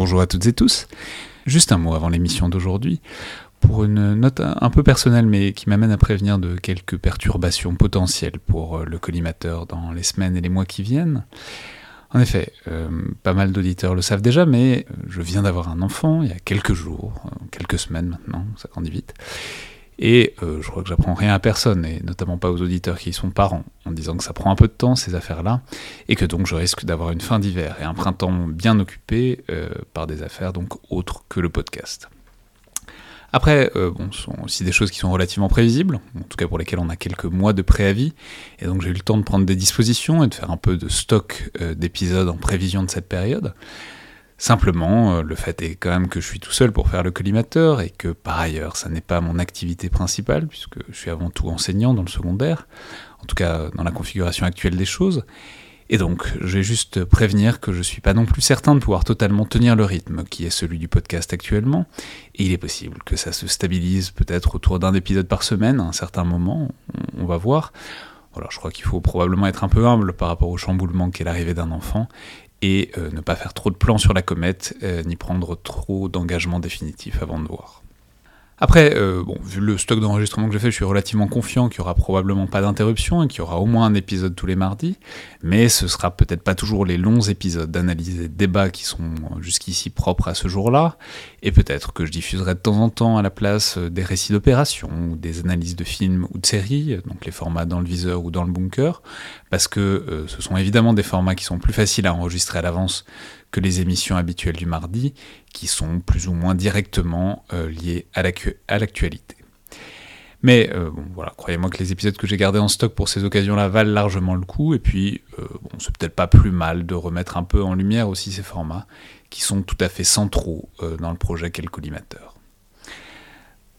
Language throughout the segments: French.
Bonjour à toutes et tous. Juste un mot avant l'émission d'aujourd'hui, pour une note un peu personnelle mais qui m'amène à prévenir de quelques perturbations potentielles pour le collimateur dans les semaines et les mois qui viennent. En effet, euh, pas mal d'auditeurs le savent déjà, mais je viens d'avoir un enfant il y a quelques jours, euh, quelques semaines maintenant, ça grandit vite. Et euh, je crois que j'apprends rien à personne, et notamment pas aux auditeurs qui sont parents, en disant que ça prend un peu de temps ces affaires-là, et que donc je risque d'avoir une fin d'hiver et un printemps bien occupé par des affaires donc autres que le podcast. Après, euh, bon, ce sont aussi des choses qui sont relativement prévisibles, en tout cas pour lesquelles on a quelques mois de préavis, et donc j'ai eu le temps de prendre des dispositions et de faire un peu de stock euh, d'épisodes en prévision de cette période. Simplement, euh, le fait est quand même que je suis tout seul pour faire le collimateur et que par ailleurs, ça n'est pas mon activité principale, puisque je suis avant tout enseignant dans le secondaire, en tout cas dans la configuration actuelle des choses, et donc, je vais juste prévenir que je ne suis pas non plus certain de pouvoir totalement tenir le rythme qui est celui du podcast actuellement, et il est possible que ça se stabilise peut-être autour d'un épisode par semaine à un certain moment, on, va voir. Voilà, je crois qu'il faut probablement être un peu humble par rapport au chamboulement qu'est l'arrivée d'un enfant, et euh, ne pas faire trop de plans sur la comète, euh, ni prendre trop d'engagements définitifs avant de voir. Après, euh, bon, vu le stock d'enregistrement que j'ai fait, je suis relativement confiant qu'il n'y aura probablement pas d'interruption et qu'il y aura au moins un épisode tous les mardis, mais ce sera peut-être pas toujours les longs épisodes d'analyse et de débat qui sont jusqu'ici propres à ce jour-là, et peut-être que je diffuserai de temps en temps à la place des récits d'opérations, ou des analyses de films ou de séries, donc les formats dans le viseur ou dans le bunker, parce que euh, ce sont évidemment des formats qui sont plus faciles à enregistrer à l'avance que les émissions habituelles du mardi, qui sont plus ou moins directement euh, liées à l'actualité. Mais euh, voilà, croyez-moi que les épisodes que j'ai gardés en stock pour ces occasions-là valent largement le coup, et puis euh, bon, c'est peut-être pas plus mal de remettre un peu en lumière aussi ces formats, qui sont tout à fait centraux dans le projet qu'est le collimateur.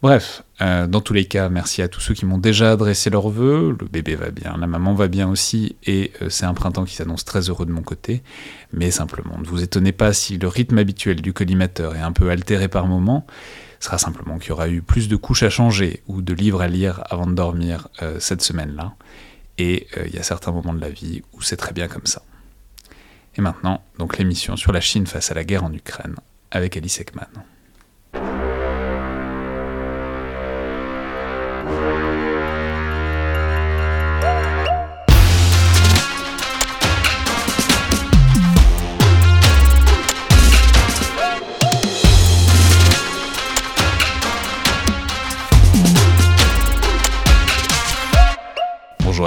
Bref, euh, dans tous les cas, merci à tous ceux qui m'ont déjà adressé leurs vœux. Le bébé va bien, la maman va bien aussi, et euh, c'est un printemps qui s'annonce très heureux de mon côté. Mais simplement, ne vous étonnez pas si le rythme habituel du collimateur est un peu altéré par moment. Ce sera simplement qu'il y aura eu plus de couches à changer ou de livres à lire avant de dormir euh, cette semaine-là. Et il y a certains moments de la vie où c'est très bien comme ça. Et maintenant, donc l'émission sur la Chine face à la guerre en Ukraine avec Alice Ekman.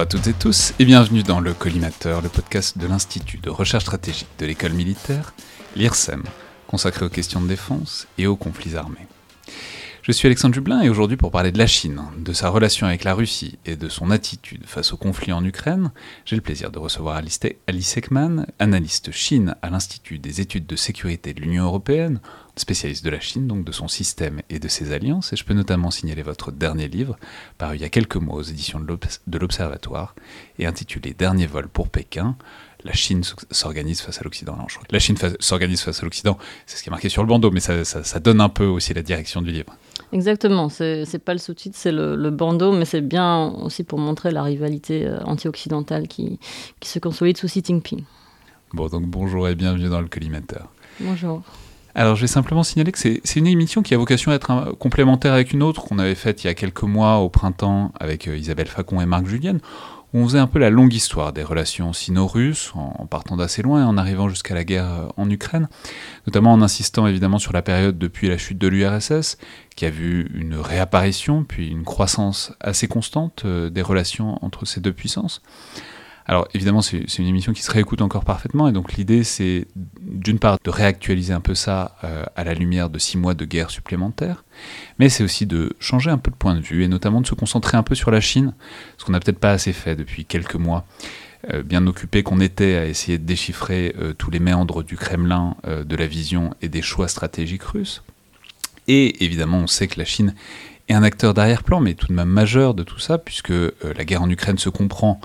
À toutes et tous et bienvenue dans le Collimateur, le podcast de l'Institut de recherche stratégique de l'école militaire, l'IRSEM, consacré aux questions de défense et aux conflits armés. Je suis Alexandre Jublin et aujourd'hui pour parler de la Chine, de sa relation avec la Russie et de son attitude face au conflit en Ukraine, j'ai le plaisir de recevoir Alice Ekman, analyste Chine à l'Institut des études de sécurité de l'Union européenne, spécialiste de la Chine, donc de son système et de ses alliances, et je peux notamment signaler votre dernier livre, paru il y a quelques mois aux éditions de l'Observatoire, et intitulé Dernier vol pour Pékin, la Chine s'organise face à l'Occident. La Chine s'organise face à l'Occident, c'est ce qui est marqué sur le bandeau, mais ça, donne un peu aussi la direction du livre. Exactement, c'est pas le sous-titre, c'est le, bandeau, mais c'est bien aussi pour montrer la rivalité euh, anti-occidentale qui, qui se consolide sous Xi Jinping. Bon, donc bonjour et bienvenue dans le collimateur. Bonjour. Alors, je vais simplement signaler que c'est une émission qui a vocation à être complémentaire avec une autre qu'on avait faite il y a quelques mois au printemps avec euh, Isabelle Facon et Marc Julien, où on faisait un peu la longue histoire des relations sino-russes, en, partant d'assez loin et en arrivant jusqu'à la guerre euh, en Ukraine, notamment en insistant évidemment sur la période depuis la chute de l'URSS, qui a vu une réapparition, puis une croissance assez constante euh, des relations entre ces deux puissances. Alors évidemment, c'est une émission qui se réécoute encore parfaitement, et donc l'idée c'est d'une part de réactualiser un peu ça euh, à la lumière de six mois de guerre supplémentaire, mais c'est aussi de changer un peu de point de vue, et notamment de se concentrer un peu sur la Chine, ce qu'on n'a peut-être pas assez fait depuis quelques mois. Euh, bien occupé qu'on était à essayer de déchiffrer euh, tous les méandres du Kremlin, de la vision et des choix stratégiques russes. Et évidemment, on sait que la Chine est un acteur d'arrière-plan, mais tout de même majeur de tout ça, puisque la guerre en Ukraine se comprend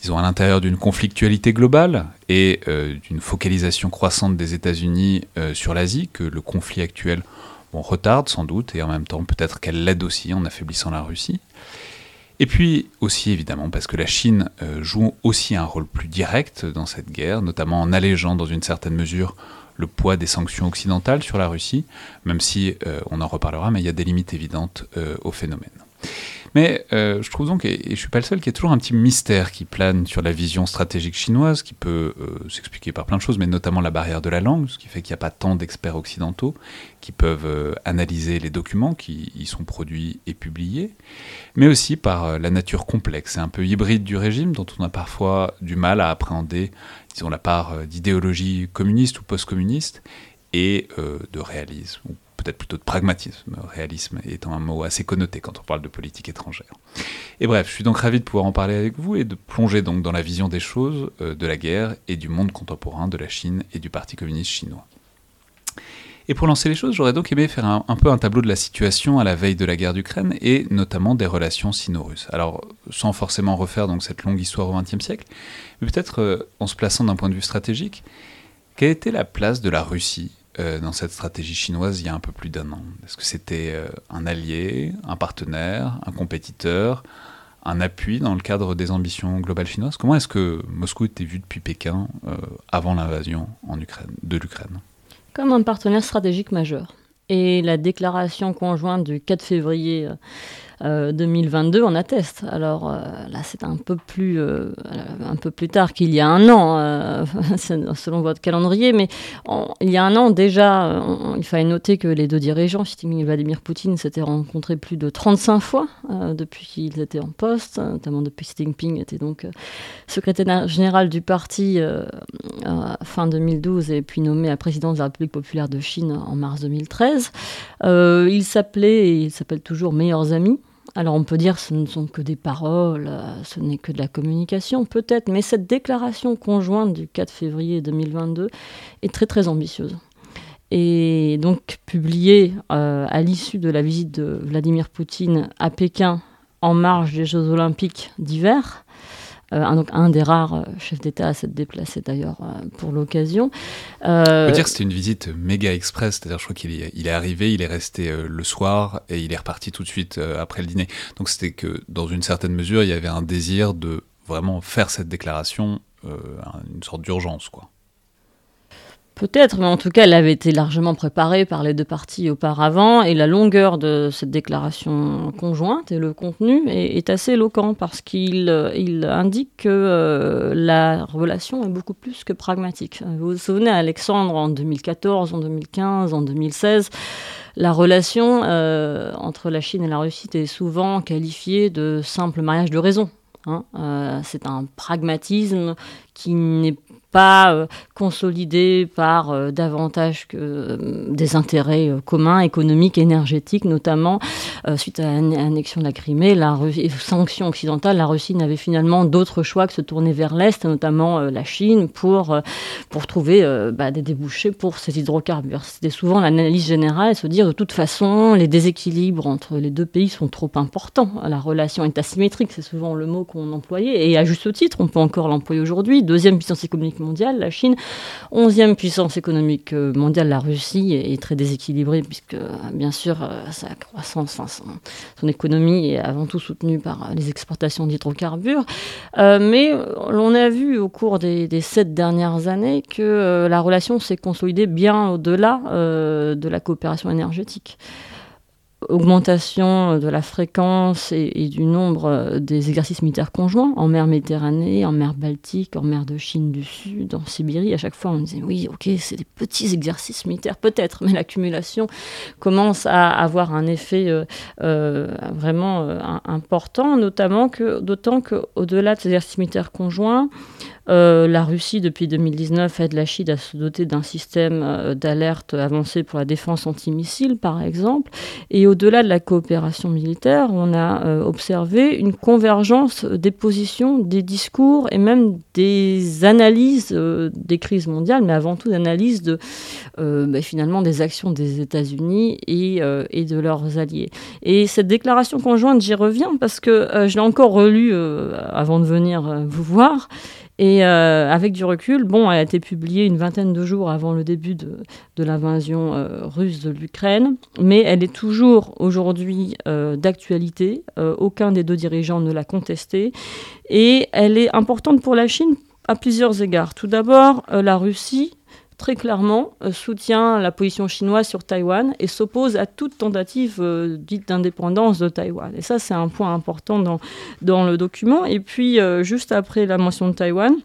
disons, à l'intérieur d'une conflictualité globale et euh, d'une focalisation croissante des États-Unis euh, sur l'Asie, que le conflit actuel retarde sans doute, et en même temps peut-être qu'elle l'aide aussi en affaiblissant la Russie. Et puis aussi évidemment parce que la Chine euh, joue aussi un rôle plus direct dans cette guerre, notamment en allégeant dans une certaine mesure le poids des sanctions occidentales sur la Russie, même si on en reparlera, mais il y a des limites évidentes au phénomène. Mais euh, je trouve donc, et, je je suis pas le seul, qu'il y a toujours un petit mystère qui plane sur la vision stratégique chinoise, qui peut euh, s'expliquer par plein de choses, mais notamment la barrière de la langue, ce qui fait qu'il n'y a pas tant d'experts occidentaux qui peuvent euh, analyser les documents qui y sont produits et publiés, mais aussi par la nature complexe. Et un peu hybride du régime, dont on a parfois du mal à appréhender, disons, la part d'idéologie communiste ou post-communiste et de réalisme peut-être plutôt de pragmatisme, réalisme étant un mot assez connoté quand on parle de politique étrangère. Et bref, je suis donc ravi de pouvoir en parler avec vous et de plonger donc dans la vision des choses, euh, de la guerre et du monde contemporain de la Chine et du Parti communiste chinois. Et pour lancer les choses, j'aurais donc aimé faire un, peu un tableau de la situation à la veille de la guerre d'Ukraine et notamment des relations sino-russes. Alors, sans forcément refaire donc cette longue histoire au XXe siècle, mais peut-être euh, en se plaçant d'un point de vue stratégique, quelle était la place de la Russie euh, dans cette stratégie chinoise il y a un peu plus d'un an. Est-ce que c'était euh, un allié, un partenaire, un compétiteur, un appui dans le cadre des ambitions globales chinoises. Comment est-ce que Moscou était vu depuis Pékin euh, avant l'invasion de l'Ukraine? Comme un partenaire stratégique majeur. Et la déclaration conjointe du 4 février 2022 en atteste. Alors euh, là, c'est un peu plus euh, un peu plus tard qu'il y a un an, euh, selon votre calendrier, mais il y a un an déjà, il fallait noter que les deux dirigeants, Xi Jinping et Vladimir Poutine, s'étaient rencontrés plus de 35 fois depuis qu'ils étaient en poste, notamment depuis Xi Jinping était donc secrétaire général du parti fin 2012 et puis nommé à président de la République populaire de Chine en mars 2013. il s'appelait et il s'appelle toujours meilleurs amis. Alors on peut dire que ce ne sont que des paroles, euh, ce n'est que de la communication peut-être, mais cette déclaration conjointe du 4 février 2022 est très très ambitieuse. Et donc publiée euh, à l'issue de la visite de Vladimir Poutine à Pékin en marge des Jeux olympiques d'hiver, un, donc un des rares euh, chefs d'État à s'être déplacé d'ailleurs euh, pour l'occasion. On peut dire que c'était une visite méga express, c'est-à-dire je crois qu'il est, il est arrivé, il est resté le soir et il est reparti tout de suite après le dîner. Donc c'était que dans une certaine mesure, il y avait un désir de vraiment faire cette déclaration, une sorte d'urgence quoi. Peut-être, mais en tout cas, elle avait été largement préparée par les deux parties auparavant, et la longueur de cette déclaration conjointe et le contenu est, assez éloquent parce qu'il il indique que euh, la relation est beaucoup plus que pragmatique. Vous vous souvenez, Alexandre, en 2014, en 2015, en 2016, la relation euh, entre la Chine et la Russie était souvent qualifiée de simple mariage de raison. Hein. Euh, c'est un pragmatisme qui n'est pas euh, consolidé par euh, davantage que euh, des intérêts communs, économiques, énergétiques, notamment suite à l'annexion de la Crimée, la sanctions occidentales, la Russie n'avait finalement d'autre choix que se tourner vers l'Est, notamment la Chine, pour, pour trouver bah, des débouchés pour ces hydrocarbures. C'était souvent l'analyse générale, se dire de toute façon, les déséquilibres entre les deux pays sont trop importants. La relation est asymétrique, c'est souvent le mot qu'on employait, et à juste titre, on peut encore l'employer aujourd'hui. Deuxième puissance économique mondiale, la Chine. Onzième puissance économique euh, mondiale, la Russie est, très déséquilibrée puisque, euh, bien sûr, euh, sa croissance, son, économie est avant tout soutenue par les exportations d'hydrocarbures. mais on a vu au cours des, des sept dernières années que la relation s'est consolidée bien au-delà de la coopération énergétique augmentation de la fréquence et, du nombre euh, des exercices militaires conjoints en mer Méditerranée, en mer Baltique, en mer de Chine du Sud, en Sibérie. À chaque fois, on disait oui, ok, c'est des petits exercices militaires, peut-être, mais l'accumulation commence à avoir un effet euh, euh, vraiment important, notamment que, d'autant qu'au-delà de ces exercices militaires conjoints, euh, la Russie, depuis 2019, aide la Chine à se doter d'un système euh, d'alerte avancé pour la défense antimissile, par exemple. Et au-delà de la coopération militaire, on a euh, observé une convergence des positions, des discours et même des analyses des crises mondiales, mais avant tout d'analyse de bah, finalement des actions des États-Unis et, et, de leurs alliés. Et cette déclaration conjointe, j'y reviens parce que je l'ai encore relue avant de venir vous voir. Et euh, avec du recul, bon, elle a été publiée une vingtaine de jours avant le début de, l'invasion euh, russe de l'Ukraine, mais elle est toujours aujourd'hui euh, d'actualité. aucun des deux dirigeants ne l'a contestée. Et elle est importante pour la Chine à plusieurs égards. Tout d'abord, la Russie très clairement soutient la position chinoise sur Taïwan et s'oppose à toute tentative dite d'indépendance de Taïwan. Et ça, c'est un point important dans, dans le document. Et puis, juste après la mention de Taïwan,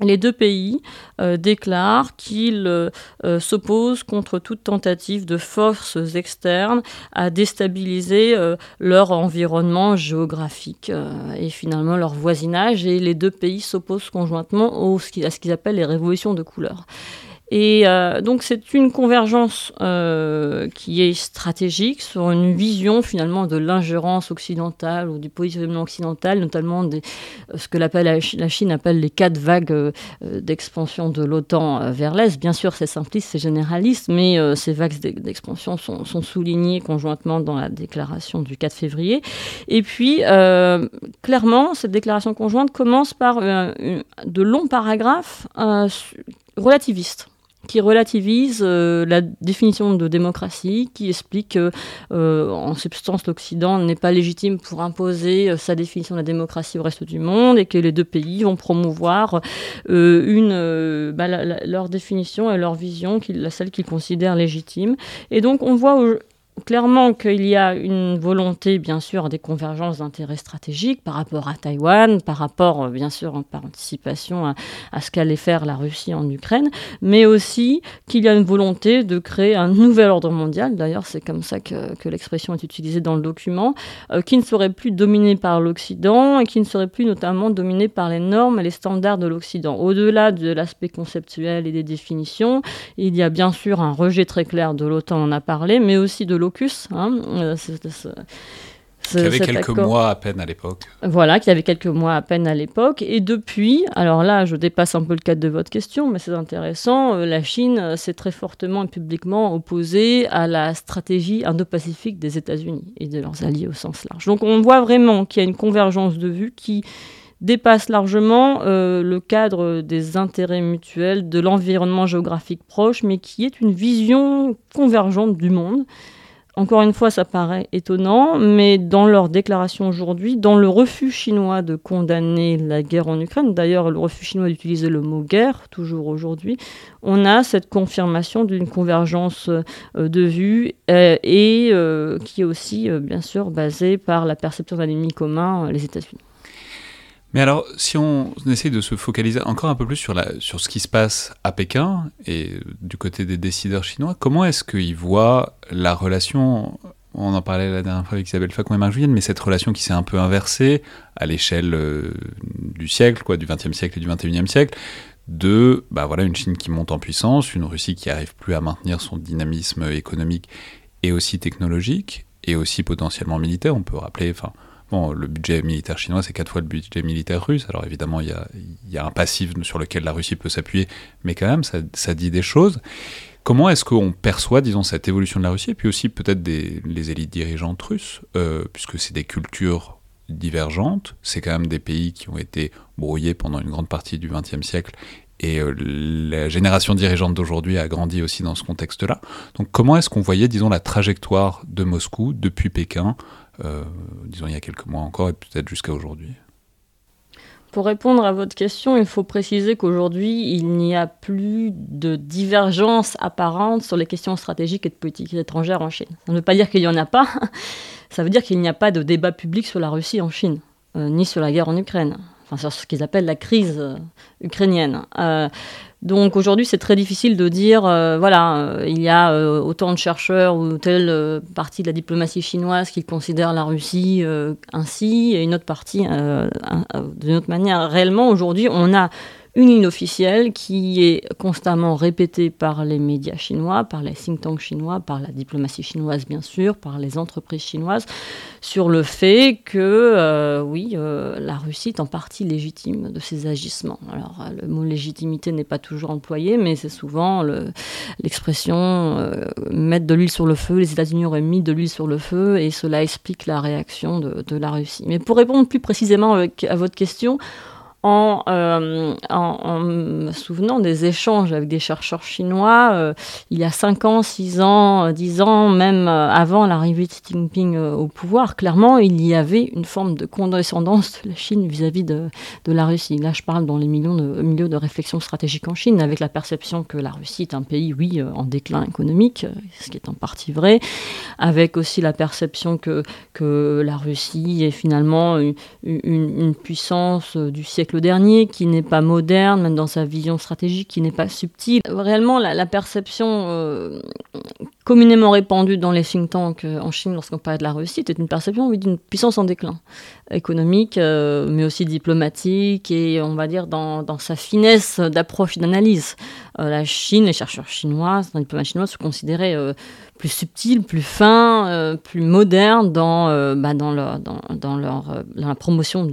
les deux pays euh, déclarent qu'ils euh, euh, s'opposent contre toute tentative de forces externes à déstabiliser leur environnement géographique et finalement leur voisinage. Et les deux pays s'opposent conjointement à ce qu'ils appellent les révolutions de couleur. Et euh, donc c'est une convergence euh, qui est stratégique sur une vision finalement de l'ingérence occidentale ou du positionnement occidental, notamment des, euh, ce que la, Chine appelle les quatre vagues d'expansion de l'OTAN vers l'Est. Bien sûr c'est simpliste, c'est généraliste, mais ces vagues d'expansion sont, sont, soulignées conjointement dans la déclaration du 4 février. Et puis clairement cette déclaration conjointe commence par de longs paragraphes relativistes qui relativise euh, la définition de démocratie, qui explique que, euh, en substance, l'Occident n'est pas légitime pour imposer euh, sa définition de la démocratie au reste du monde et que les deux pays vont promouvoir une, bah, leur définition et leur vision, celle qu'ils considèrent légitime. Et donc, on voit clairement qu'il y a une volonté, bien sûr, des convergences d'intérêts stratégiques par rapport à Taïwan, par rapport, euh, bien sûr, en participation à, ce qu'allait faire la Russie en Ukraine, mais aussi qu'il y a une volonté de créer un nouvel ordre mondial, d'ailleurs c'est comme ça que, l'expression est utilisée dans le document, euh, qui ne serait plus dominé par l'Occident et qui ne serait plus notamment dominé par les normes et les standards de l'Occident. Au-delà de l'aspect conceptuel et des définitions, il y a bien sûr un rejet très clair de l'OTAN, on en a parlé, mais aussi de l'OCUS. Hein, euh, qui avait quelques mois à peine à l'époque. Voilà, qui avait quelques mois à peine à l'époque. Et depuis, alors là, je dépasse un peu le cadre de votre question, mais c'est intéressant, euh, la Chine euh, s'est très fortement et publiquement opposée à la stratégie indo-pacifique des États-Unis et de leurs alliés au sens large. Donc on voit vraiment qu'il y a une convergence de vues qui dépasse largement le cadre des intérêts mutuels, de l'environnement géographique proche, mais qui est une vision convergente du monde encore une fois, ça paraît étonnant, mais dans leur déclaration aujourd'hui, dans le refus chinois de condamner la guerre en Ukraine, d'ailleurs le refus chinois d'utiliser le mot guerre, toujours aujourd'hui, on a cette confirmation d'une convergence euh, de vues euh, et euh, qui est aussi, bien sûr, basée par la perception d'un ennemi commun, les États-Unis. Mais alors, si on essaie de se focaliser encore un peu plus sur, sur ce qui se passe à Pékin et du côté des décideurs chinois, comment est-ce qu'ils voient la relation on en parlait la dernière fois avec Isabelle Facon et Marc mais cette relation qui s'est un peu inversée à l'échelle euh, du siècle, quoi, du XXe siècle et du XXIe siècle, de bah voilà, une Chine qui monte en puissance, une Russie qui n'arrive plus à maintenir son dynamisme économique et aussi technologique, et aussi potentiellement militaire. On peut rappeler, enfin, le budget militaire chinois, c'est quatre fois le budget militaire russe. Alors évidemment, il y a, un passif sur lequel la Russie peut s'appuyer, mais quand même, ça, dit des choses. Comment est-ce qu'on perçoit, disons, cette évolution de la Russie, et puis aussi peut-être les élites dirigeantes russes, euh, puisque c'est des cultures divergentes, c'est quand même des pays qui ont été brouillés pendant une grande partie du XXe siècle, et euh, la génération dirigeante d'aujourd'hui a grandi aussi dans ce contexte-là. Donc comment est-ce qu'on voyait, disons, la trajectoire de Moscou depuis Pékin euh, disons il y a quelques mois encore et peut-être jusqu'à aujourd'hui? Pour répondre à votre question, il faut préciser qu'aujourd'hui, il n'y a plus de divergence apparente sur les questions stratégiques et de politique étrangère en Chine. Ça ne veut pas dire qu'il n'y en a pas, ça veut dire qu'il n'y a pas de débat public sur la Russie en Chine, euh, ni sur la guerre en Ukraine, sur ce qu'ils appellent la crise euh, ukrainienne. Donc aujourd'hui, c'est très difficile de dire, euh, voilà, euh, il y a euh, autant de chercheurs ou telle partie de la diplomatie chinoise qui considère la Russie ainsi, et une autre partie d'une autre manière. Réellement, aujourd'hui, on a une ligne officielle qui est constamment répétée par les médias chinois, par les think tanks chinois, par la diplomatie chinoise bien sûr, par les entreprises chinoises, sur le fait que euh, oui, euh, la Russie est en partie légitime de ses agissements. Alors euh, le mot légitimité n'est pas toujours employé, mais c'est souvent l'expression mettre de l'huile sur le feu. Les États-Unis auraient mis de l'huile sur le feu et cela explique la réaction de, de, la Russie. Mais pour répondre plus précisément à votre question, en, en, me souvenant des échanges avec des chercheurs chinois il y a 5 ans, 6 ans, 10 ans, même avant l'arrivée de Xi Jinping au pouvoir. Clairement, il y avait une forme de condescendance de la Chine vis-à-vis de, la Russie. Là, je parle dans les millions de, milieux de réflexion stratégique en Chine, avec la perception que la Russie est un pays, oui, en déclin économique, ce qui est en partie vrai, avec aussi la perception que, la Russie est finalement une, puissance du siècle dernier, qui n'est pas moderne, même dans sa vision stratégique, qui n'est pas subtile. Réellement, la, perception euh, communément répandue dans les think tanks euh, en Chine lorsqu'on parle de la Russie était une perception d'une puissance en déclin économique, euh, mais aussi diplomatique et on va dire dans, dans sa finesse d'approche et d'analyse. la Chine, les chercheurs chinois, les diplomates chinois se considéraient plus subtil, plus fin, euh, plus moderne dans, euh, bah, dans, leur, dans, dans, leur, euh, la promotion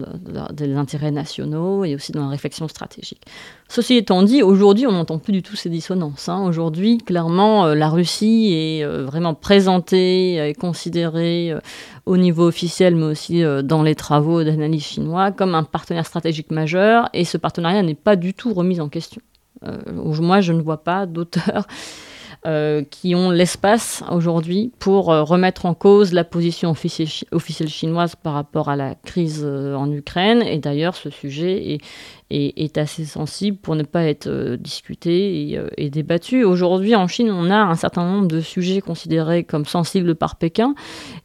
des intérêts nationaux et aussi dans la réflexion stratégique. Ceci étant dit, aujourd'hui, on n'entend plus du tout ces dissonances. Hein. Aujourd'hui, clairement, la Russie vraiment présentée et considérée au niveau officiel, mais aussi dans les travaux d'analyse chinois, comme un partenaire stratégique majeur, et ce partenariat n'est pas du tout remis en question. moi, je ne vois pas d'auteurs euh, qui ont l'espace aujourd'hui pour euh, remettre en cause la position officielle, chinoise par rapport à la crise euh, en Ukraine. Et d'ailleurs, ce sujet est, est, assez sensible pour ne pas être euh, discuté et, euh, et débattu. Aujourd'hui, en Chine, on a un certain nombre de sujets considérés comme sensibles par Pékin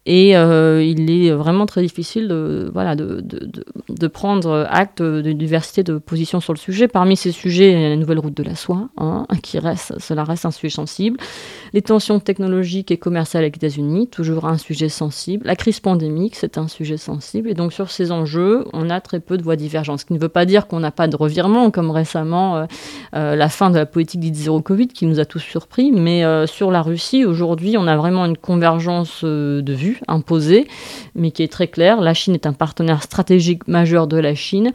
et euh, il est vraiment très difficile de, voilà, de, de, de, prendre acte de diversité de positions sur le sujet. Parmi ces sujets, il y a la nouvelle route de la soie, hein, qui reste, cela reste un sujet sensible. Les tensions technologiques et commerciales avec les États-Unis, toujours un sujet sensible. La crise pandémique, c'est un sujet sensible. Et donc sur ces enjeux, on a très peu de voix divergentes. Ce qui ne veut pas dire qu'on n'a pas de revirement, comme récemment euh, euh, la fin de la politique dite zéro Covid qui nous a tous surpris. Mais euh, sur la Russie, aujourd'hui, on a vraiment une convergence de vues imposée, mais qui est très claire. La Chine est un partenaire stratégique majeur de la Chine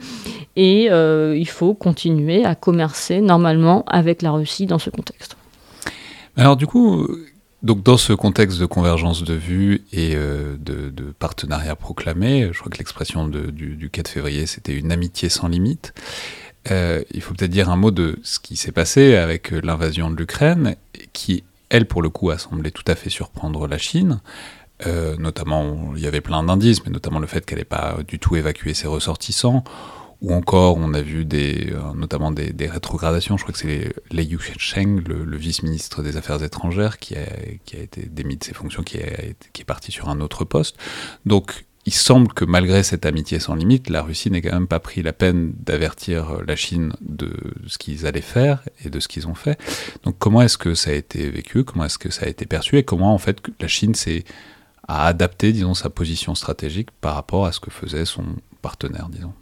et il faut continuer à commercer normalement avec la Russie dans ce contexte. Alors du coup, donc dans ce contexte de convergence de vues et euh, de, partenariat proclamé, je crois que l'expression du, du, 4 février, c'était une amitié sans limite. Euh, il faut peut-être dire un mot de ce qui s'est passé avec l'invasion de l'Ukraine, qui, elle, pour le coup, a semblé tout à fait surprendre la Chine. Euh, notamment, il y avait plein d'indices, mais notamment le fait qu'elle n'ait pas du tout évacué ses ressortissants ou encore on a vu euh, notamment des, rétrogradations. Je crois que c'est Lei Yusheng, le, le vice-ministre des Affaires étrangères, qui a, été démis de ses fonctions, qui, est parti sur un autre poste. Donc il semble que malgré cette amitié sans limite, la Russie n'ait quand même pas pris la peine d'avertir la Chine de ce qu'ils allaient faire et de ce qu'ils ont fait. Donc comment est-ce que ça a été vécu? Comment est-ce que ça a été perçu? Et comment en fait la Chine s'est a adapté, disons, sa position stratégique par rapport à ce que faisait son partenaire, disons?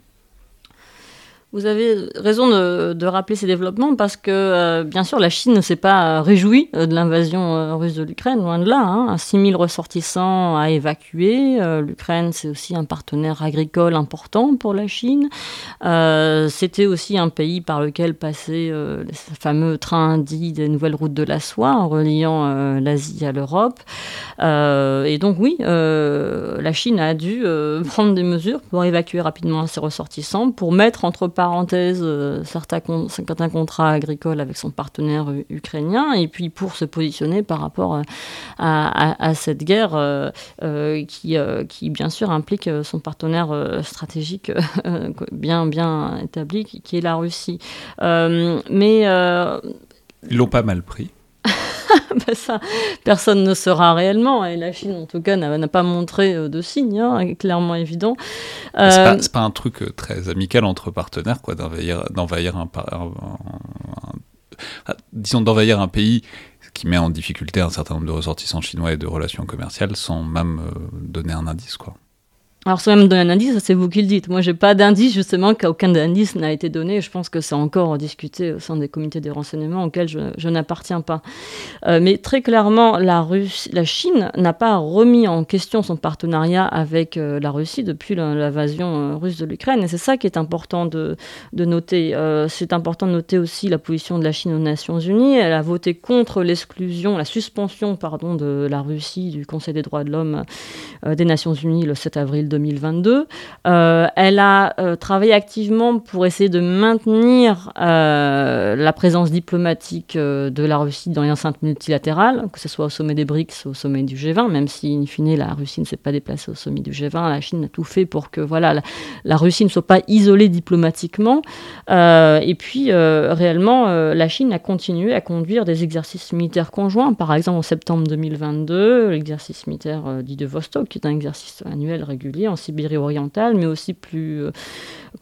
Vous avez raison de, rappeler ces développements parce que, euh, bien sûr, la Chine ne s'est pas réjouie euh, de l'invasion euh, russe de l'Ukraine, loin de là. Hein. 6 000 ressortissants à évacuer. L'Ukraine, c'est aussi un partenaire agricole important pour la Chine. C'était aussi un pays par lequel passaient les fameux trains dits des nouvelles routes de la soie en reliant l'Asie à l'Europe. et donc, oui, la Chine a dû prendre des mesures pour évacuer rapidement ses ressortissants, pour mettre entre parenthèse euh, certains, certains, contrats agricoles avec son partenaire ukrainien, et puis pour se positionner par rapport euh, à, cette guerre euh, qui, qui, bien sûr, implique son partenaire stratégique bien, bien établi, qui, est la Russie. mais... Ils l'ont pas mal pris. Ben ça, personne ne sera réellement. Et la Chine, en tout cas, n'a pas montré euh, de signes, hein, clairement évident. Euh... C'est pas, pas, un truc euh, très amical entre partenaires, quoi, d'envahir, d'envahir un, disons d'envahir un pays qui met en difficulté un certain nombre de ressortissants chinois et de relations commerciales sans même euh, donner un indice, quoi. Alors, sans même donner un indice, c'est vous qui le dites. Moi, j'ai pas d'indice, justement, qu'aucun indice n'a été donné. Je pense que c'est encore discuté au sein des comités des renseignements auxquels je, n'appartiens pas. Euh, mais très clairement, la, Russie, la Chine n'a pas remis en question son partenariat avec euh, la Russie depuis l'invasion euh, russe de l'Ukraine. Et c'est ça qui est important de, de noter. c'est important de noter aussi la position de la Chine aux Nations Unies. Elle a voté contre l'exclusion, la suspension, pardon, de la Russie du Conseil des droits de l'homme des Nations Unies le 7 avril avril 2022. elle a travaillé activement pour essayer de maintenir la présence diplomatique de la Russie dans les enceintes multilatérales, que ce soit au sommet des BRICS, au sommet du G20, même si, in fine, la Russie ne s'est pas déplacée au sommet du G20, la Chine a tout fait pour que voilà, la, Russie ne soit pas isolée diplomatiquement. et puis, réellement, la Chine a continué à conduire des exercices militaires conjoints, par exemple en septembre 2022, l'exercice militaire euh, dit de Vostok, qui est un exercice annuel régulier en Sibérie orientale, mais aussi plus, euh,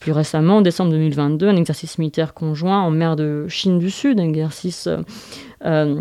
récemment, en décembre 2022, un exercice militaire conjoint en mer de Chine du Sud, un exercice euh,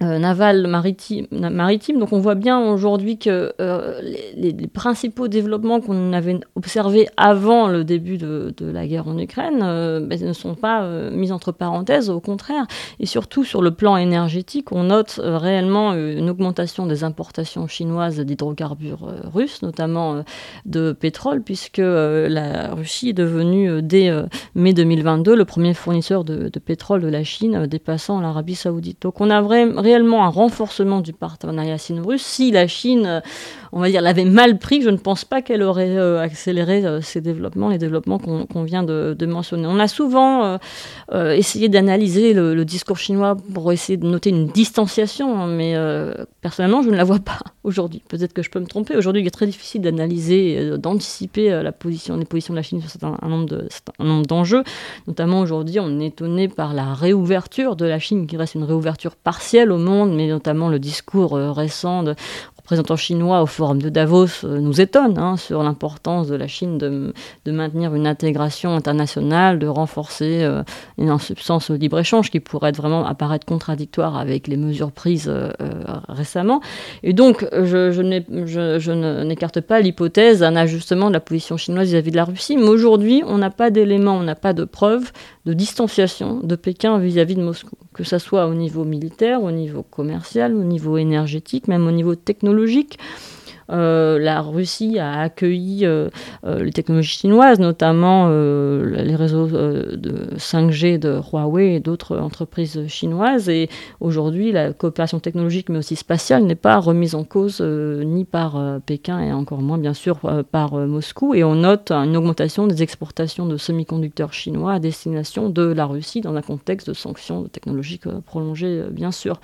euh, naval maritime, maritime. Donc on voit bien aujourd'hui que euh, les, principaux développements qu'on avait observés avant le début de, la guerre en Ukraine euh, ben, ne sont pas mis entre parenthèses, au contraire. Et surtout sur le plan énergétique, on note réellement une augmentation des importations chinoises d'hydrocarbures russes, notamment de pétrole, puisque la Russie est devenue dès mai 2022 le premier fournisseur de, de pétrole de la Chine, dépassant l'Arabie saoudite. Donc on a vraiment réellement un renforcement du partenariat sino-russe. Si la Chine, euh, on va dire, l'avait mal pris, je ne pense pas qu'elle aurait euh, accéléré euh, ces développements, les développements qu'on vient de, mentionner. On a souvent essayé d'analyser le, discours chinois pour essayer de noter une distanciation, hein, mais personnellement, je ne la vois pas aujourd'hui. Peut-être que je peux me tromper. Aujourd'hui, il est très difficile d'analyser, d'anticiper position, les positions de la Chine sur un, nombre d'enjeux. Notamment aujourd'hui, on est étonné par la réouverture de la Chine, qui reste une réouverture partielle au monde, mais notamment le discours euh, récent de représentant chinois au forum de Davos euh, nous étonne hein, sur l'importance de la Chine de, maintenir une intégration internationale, de renforcer euh, une substance libre-échange qui pourrait vraiment apparaître contradictoire avec les mesures prises récemment. Et donc, je, n'écarte pas l'hypothèse d'un ajustement de la position chinoise vis-à-vis -vis de la Russie, mais aujourd'hui, on n'a pas d'éléments, on n'a pas de preuves de distanciation de Pékin vis-à-vis de Moscou, que ce soit au niveau militaire, au niveau commercial, au niveau énergétique, même au niveau technologique. Euh, la Russie a accueilli euh, euh, les technologies chinoises, notamment les réseaux de 5G de Huawei et d'autres entreprises chinoises. Et aujourd'hui, la coopération technologique, mais aussi spatiale, n'est pas remise en cause ni par Pékin et encore moins, bien sûr, par Moscou. Et on note une augmentation des exportations de semi-conducteurs chinois à destination de la Russie dans un contexte de sanctions technologiques prolongées, bien sûr.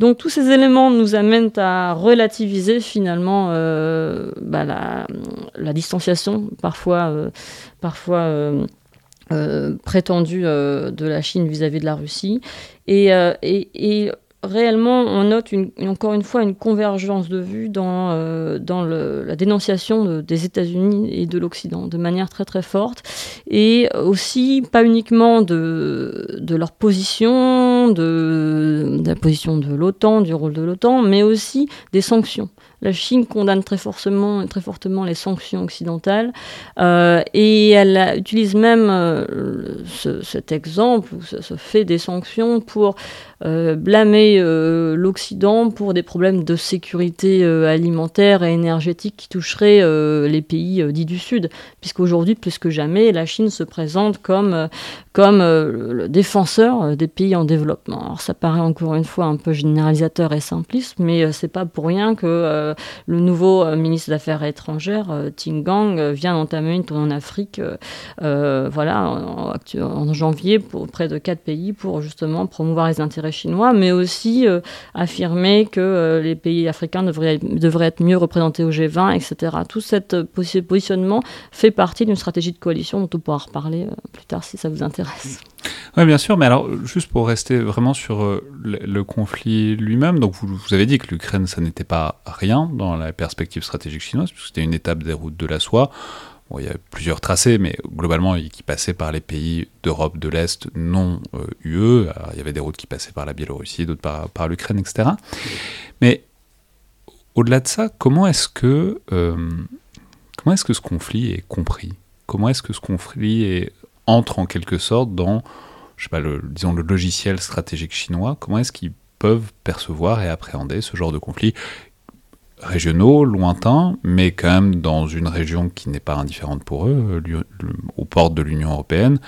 Donc tous ces éléments nous amènent à relativiser finalement euh, bah, la, distanciation parfois, euh, euh, prétendue de la Chine vis-à-vis de la Russie. Réellement, on note encore une fois une convergence de vues dans, dans la dénonciation des États-Unis et de l'Occident de manière très très forte. Et aussi, pas uniquement de, leur position, de la position de l'OTAN, du rôle de l'OTAN, mais aussi des sanctions. La Chine condamne très fortement, très fortement les sanctions occidentales euh, et elle utilise même euh, cet exemple, ce, fait des sanctions pour euh, blâmer l'Occident pour des problèmes de sécurité alimentaire et énergétique qui toucheraient les pays dits du Sud, puisqu'aujourd'hui, plus que jamais, la Chine se présente comme, comme le défenseur des pays en développement. Alors ça paraît encore une fois un peu généralisateur et simpliste, mais c'est pas pour rien que euh, le nouveau euh, ministre des Affaires étrangères, euh, Ting Gang, vient d'entamer une tournée en Afrique en, janvier pour près de quatre pays pour justement promouvoir les intérêts chinois, mais aussi affirmer que les pays africains devraient, devraient être mieux représentés au G20, etc. Tout ce positionnement fait partie d'une stratégie de coalition dont on pourra reparler plus tard si ça vous intéresse. Oui, bien sûr, mais alors, juste pour rester vraiment sur euh, le, conflit lui-même, donc vous, avez dit que l'Ukraine, ça n'était pas rien dans la perspective stratégique chinoise, puisque c'était une étape des routes de la soie. Bon, il y a plusieurs tracés, mais globalement, qui passaient par les pays d'Europe de l'Est non UE. Euh, il y avait des routes qui passaient par la Biélorussie, d'autres par, l'Ukraine, etc. Mais au-delà de ça, comment est-ce que, comment est-ce que ce conflit est compris? Comment est-ce que ce conflit est, entre en quelque sorte dans le, logiciel stratégique chinois, comment est-ce qu'ils peuvent percevoir et appréhender ce genre de conflits régionaux, lointains, mais quand même dans une région qui n'est pas indifférente pour eux, aux portes de l'Union européenne,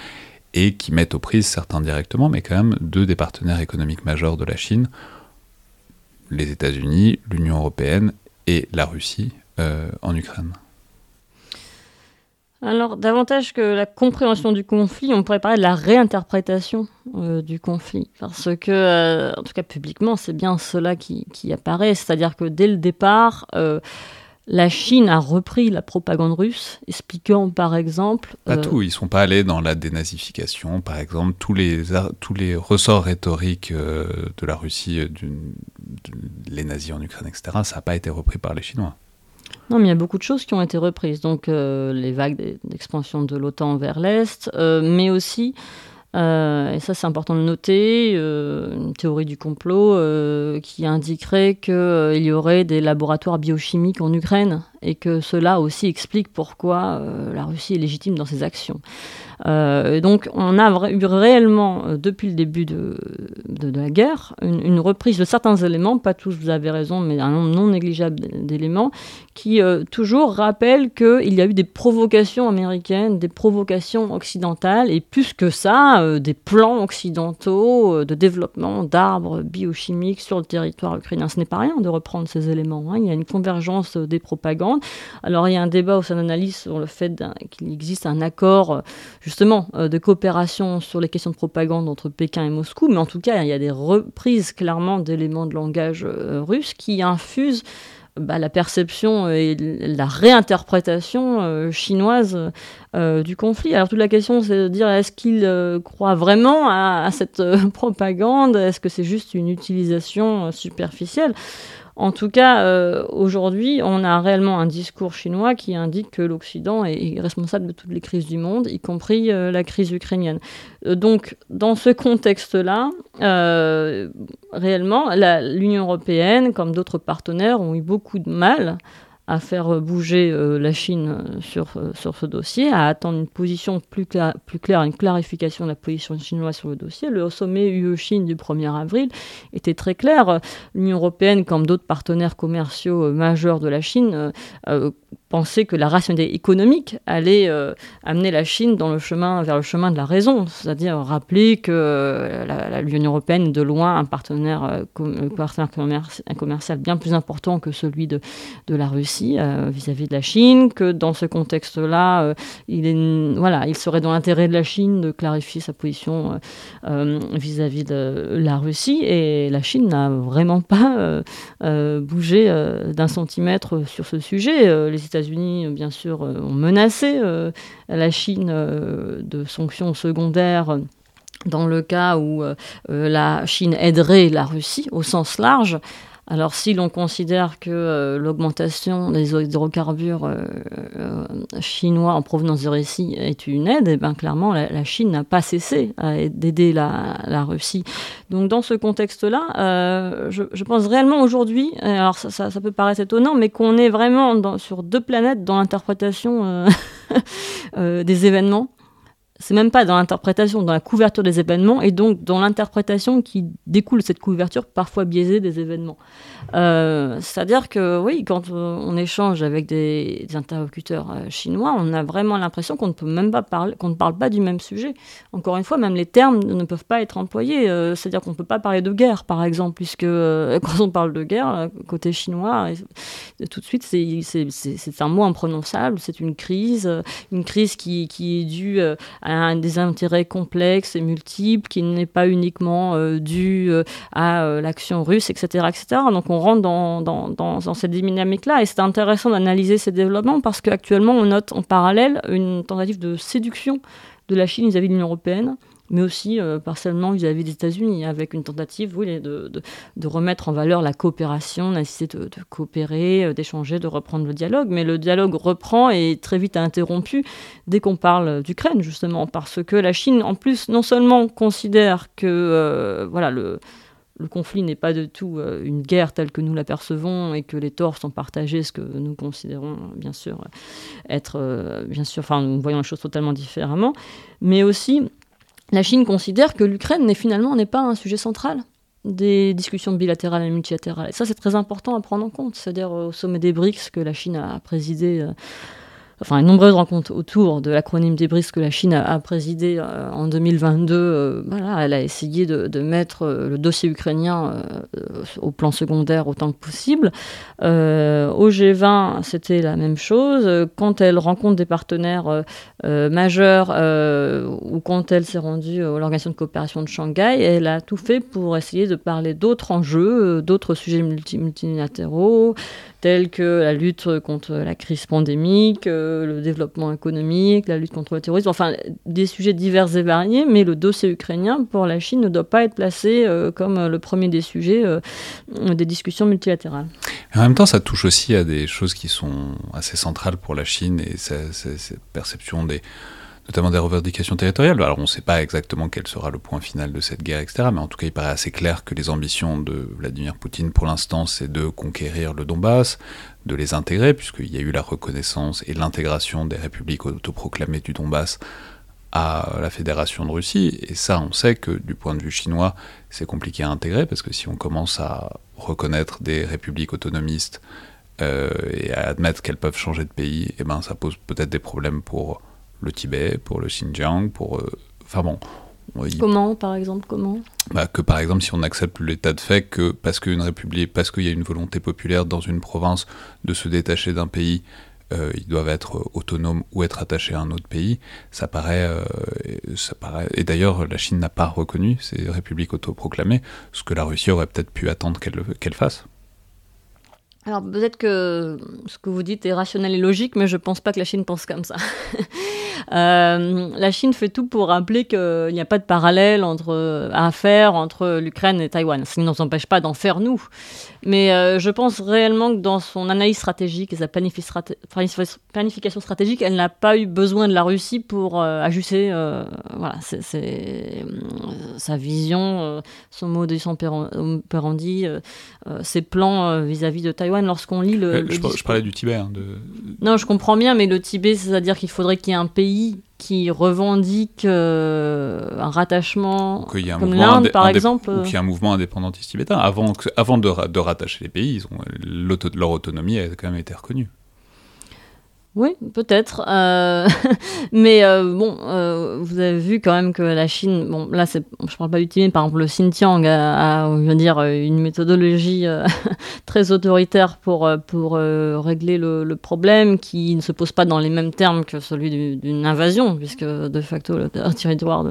et qui mettent aux prises certains directement, mais quand même deux des partenaires économiques majeurs de la Chine, les États-Unis, l'Union européenne et la Russie euh, en Ukraine. Alors, davantage que la compréhension du conflit, on pourrait parler de la réinterprétation euh, du conflit. Parce que, euh, en tout cas publiquement, c'est bien cela qui, apparaît. C'est-à-dire que dès le départ, euh, la Chine a repris la propagande russe, expliquant par exemple... Pas tout, ils ne sont pas allés dans la dénazification, par exemple, tous les, tous les ressorts rhétoriques de la Russie, les nazis en Ukraine, etc., ça n'a pas été repris par les Chinois. Non, mais il y a beaucoup de choses qui ont été reprises. Donc, euh, les vagues d'expansion de l'OTAN vers l'Est, euh, mais aussi, euh, et ça c'est important de noter, une théorie du complot qui indiquerait qu'il y aurait des laboratoires biochimiques en Ukraine et que cela aussi explique pourquoi la Russie est légitime dans ses actions. Euh, donc on a eu réellement, euh, depuis le début de, la guerre, une, reprise de certains éléments, pas tous, vous avez raison, mais un nombre non négligeable d'éléments, qui euh, toujours rappellent qu'il y a eu des provocations américaines, des provocations occidentales, et plus que ça, des plans occidentaux de développement d'arbres biochimiques sur le territoire ukrainien. Ce n'est pas rien de reprendre ces éléments. Hein. Il y a une convergence des propagandes. Alors il y a un débat au sein d'analyse sur le fait qu'il existe un accord justement euh, de coopération sur les questions de propagande entre Pékin et Moscou, mais en tout cas, il y a des reprises clairement d'éléments de langage euh, russe qui infusent bah, la perception et la réinterprétation euh, chinoise du conflit. Alors toute la question, c'est de dire est-ce qu'ils croient vraiment à cette propagande? Est-ce que c'est juste une utilisation superficielle? En tout cas, euh, aujourd'hui, on a réellement un discours chinois qui indique que l'Occident est, responsable de toutes les crises du monde, y compris euh, la crise ukrainienne. Euh, donc, dans ce contexte-là, réellement, l'Union européenne, comme d'autres partenaires, ont eu beaucoup de mal à faire bouger euh, la Chine euh, sur, euh, sur ce dossier, à attendre une position plus, plus claire, une clarification de la position chinoise sur le dossier. Le sommet UE-Chine du 1er avril était très clair. L'Union européenne, comme d'autres partenaires commerciaux majeurs de la Chine, pensait que la rationalité économique allait amener la Chine dans le chemin, vers le chemin de la raison, c'est-à-dire rappeler que l'Union européenne est de loin un partenaire, partenaire commercial bien plus important que celui de, la Russie euh, vis-à-vis de la Chine, que dans ce contexte-là, euh, il, voilà, il serait dans l'intérêt de la Chine de clarifier sa position euh, vis-à-vis de la Russie. Et la Chine n'a vraiment pas bougé d'un centimètre sur ce sujet. États-Unis, bien sûr, ont menacé la Chine de sanctions secondaires dans le cas où la Chine aiderait la Russie au sens large. Alors si l'on considère que euh, l'augmentation des hydrocarbures euh, euh, chinois en provenance de Russie est une aide, et eh bien clairement la, Chine n'a pas cessé d'aider la, Russie. Donc dans ce contexte-là, je, pense réellement aujourd'hui, alors ça, peut paraître étonnant, mais qu'on est vraiment sur deux planètes dans l'interprétation des événements c'est même pas dans l'interprétation, dans la couverture des événements, et donc dans l'interprétation qui découle de cette couverture parfois biaisée des événements. Euh, c'est-à-dire que oui, quand on échange avec des, interlocuteurs euh, chinois, on a vraiment l'impression qu'on ne peut même pas parler, qu'on ne parle pas du même sujet. Encore une fois, même les termes ne peuvent pas être employés. Euh, c'est-à-dire qu'on ne peut pas parler de guerre, par exemple, puisque quand on parle de guerre, côté chinois, tout de suite, c'est un mot imprononçable, c'est une crise, une crise qui, qui est due à des intérêts complexes et multiples, qui n'est pas uniquement euh, dû euh, à euh, l'action russe, etc., etc. Donc on rentre dans, dans, dans, cette dynamique-là et c'est intéressant d'analyser ces développements parce qu'actuellement on note en parallèle une tentative de séduction de la Chine vis-à-vis de l'Union européenne mais aussi euh, partiellement vis-à-vis des États-Unis, avec une tentative oui, de, de, de, remettre en valeur la coopération, nécessité de, de coopérer, euh, d'échanger, de reprendre le dialogue. Mais le dialogue reprend et très vite interrompu dès qu'on parle d'Ukraine, justement, parce que la Chine, en plus, non seulement considère que euh, voilà, le, le conflit n'est pas du tout une guerre telle que nous l'apercevons et que les torts sont partagés, ce que nous considérons bien sûr être, bien sûr, enfin nous voyons les choses totalement différemment, mais aussi la Chine considère que l'Ukraine finalement n'est pas un sujet central des discussions bilatérales et multilatérales. Et ça, c'est très important à prendre en compte. C'est-à-dire euh, au sommet des BRICS que la Chine a présidé euh, enfin une nombreuse rencontres autour de l'acronyme des BRICS que la Chine a, présidé euh, en 2022. Euh, voilà, elle a essayé de, mettre euh, le dossier ukrainien au plan secondaire autant que possible. au G20, c'était la même chose. Quand elle rencontre des partenaires majeurs ou quand elle s'est rendue à l'Organisation de coopération de Shanghai, elle a tout fait pour essayer de parler d'autres enjeux, d'autres sujets multilatéraux tels que la lutte contre la crise pandémique, euh, le développement économique, la lutte contre le terrorisme, enfin des sujets divers et variés, mais le dossier ukrainien pour la Chine ne doit pas être placé euh, comme le premier des sujets euh, des discussions multilatérales. en même temps, ça touche aussi à des choses qui sont assez centrales pour la Chine et cette perception des notamment des revendications territoriales. Alors on ne sait pas exactement quel sera le point final de cette guerre, etc. Mais en tout cas, il paraît assez clair que les ambitions de Vladimir Poutine pour l'instant, c'est de conquérir le Donbass, de les intégrer, puisqu'il y a eu la reconnaissance et l'intégration des républiques autoproclamées du Donbass à la Fédération de Russie. Et ça, on sait que du point de vue chinois, c'est compliqué à intégrer, parce que si on commence à reconnaître des républiques autonomistes euh, et à admettre qu'elles peuvent changer de pays, et eh ben, ça pose peut-être des problèmes pour le Tibet, pour le Xinjiang, pour... Euh, enfin bon... Comment, par exemple, comment bah, Que par exemple, si on accepte l'état de fait que parce qu'une république, parce qu'il y a une volonté populaire dans une province de se détacher d'un pays, euh, ils doivent être autonomes ou être attachés à un autre pays, ça paraît... Euh, ça paraît et d'ailleurs, la Chine n'a pas reconnu ces républiques autoproclamées, ce que la Russie aurait peut-être pu attendre qu'elle fasse. Alors peut-être que ce que vous dites est rationnel et logique, mais je ne pense pas que la Chine pense comme ça. Euh, la Chine fait tout pour rappeler qu'il n'y a pas de parallèle entre, à faire entre l'Ukraine et Taïwan. Ça ne nous empêche pas d'en faire nous. Mais euh, je pense réellement que dans son analyse stratégique et sa planification stratégique, elle n'a pas eu besoin de la Russie pour euh, ajuster voilà, c'est, sa vision, son modus operandi, ses plans vis-à-vis de Taïwan. Lorsqu'on lit le. je, parlais du Tibet. Hein, de... Non, je comprends bien, mais le Tibet, c'est-à-dire qu'il faudrait qu'il y ait un pays qui revendique euh, un rattachement comme l'Inde, par exemple. Ou qu'il y a un mouvement indépendantiste tibétain. Avant, avant de, de rattacher les pays, ils ont, leur autonomie a quand même été reconnue. Oui, peut-être. Euh, mais euh, bon, euh, vous avez vu quand même que la Chine, bon, là, je ne parle pas du Tibet, par exemple, le Xinjiang a, a je dire, une méthodologie très autoritaire pour, pour régler le, problème qui ne se pose pas dans les mêmes termes que celui d'une invasion, puisque de facto, le territoire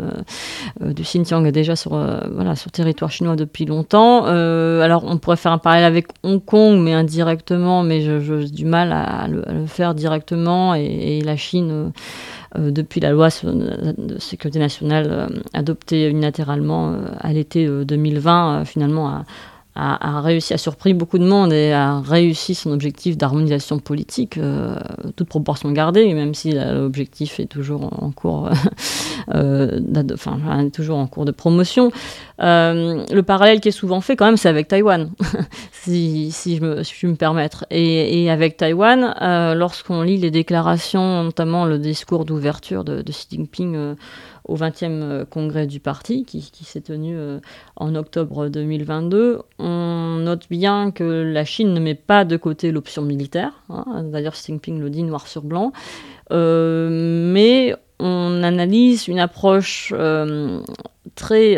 du Xinjiang est déjà sur, voilà, sur territoire chinois depuis longtemps. alors, on pourrait faire un parallèle avec Hong Kong, mais indirectement, mais j'ai du mal à le faire directement et, la Chine, euh, euh, depuis la loi de sécurité nationale euh, adoptée unilatéralement à l'été 2020, finalement a, réussi, a surpris beaucoup de monde et a réussi son objectif d'harmonisation politique, euh, toute proportion gardée, même si l'objectif est toujours en cours, euh, enfin, toujours en cours de promotion. Euh, le parallèle qui est souvent fait, quand même, c'est avec Taïwan, si, je me, si je me permettre. Et, et avec Taïwan, lorsqu'on lit les déclarations, notamment le discours d'ouverture de, Xi Jinping au 20e euh, congrès du parti qui, s'est tenu euh, en octobre 2022, on note bien que la Chine ne met pas de côté l'option militaire. Hein. D'ailleurs, Xi Jinping le dit noir sur blanc. Euh, mais on analyse une approche très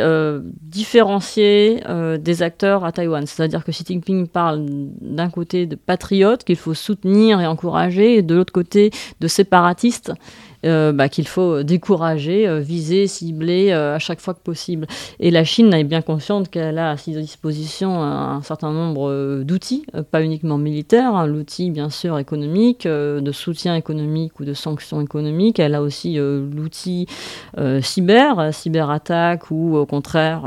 différenciée des acteurs à Taïwan. C'est-à-dire que Xi Jinping parle d'un côté de patriotes qu'il faut soutenir et encourager, et de l'autre côté de séparatistes euh, bah, qu'il faut décourager, euh, viser, cibler euh, à chaque fois que possible. Et la Chine est bien consciente qu'elle a à sa disposition un, certain nombre d'outils, pas uniquement militaires, hein, l'outil bien sûr économique, de soutien économique ou de sanctions économiques. Elle a aussi l'outil cyber, cyberattaque ou au contraire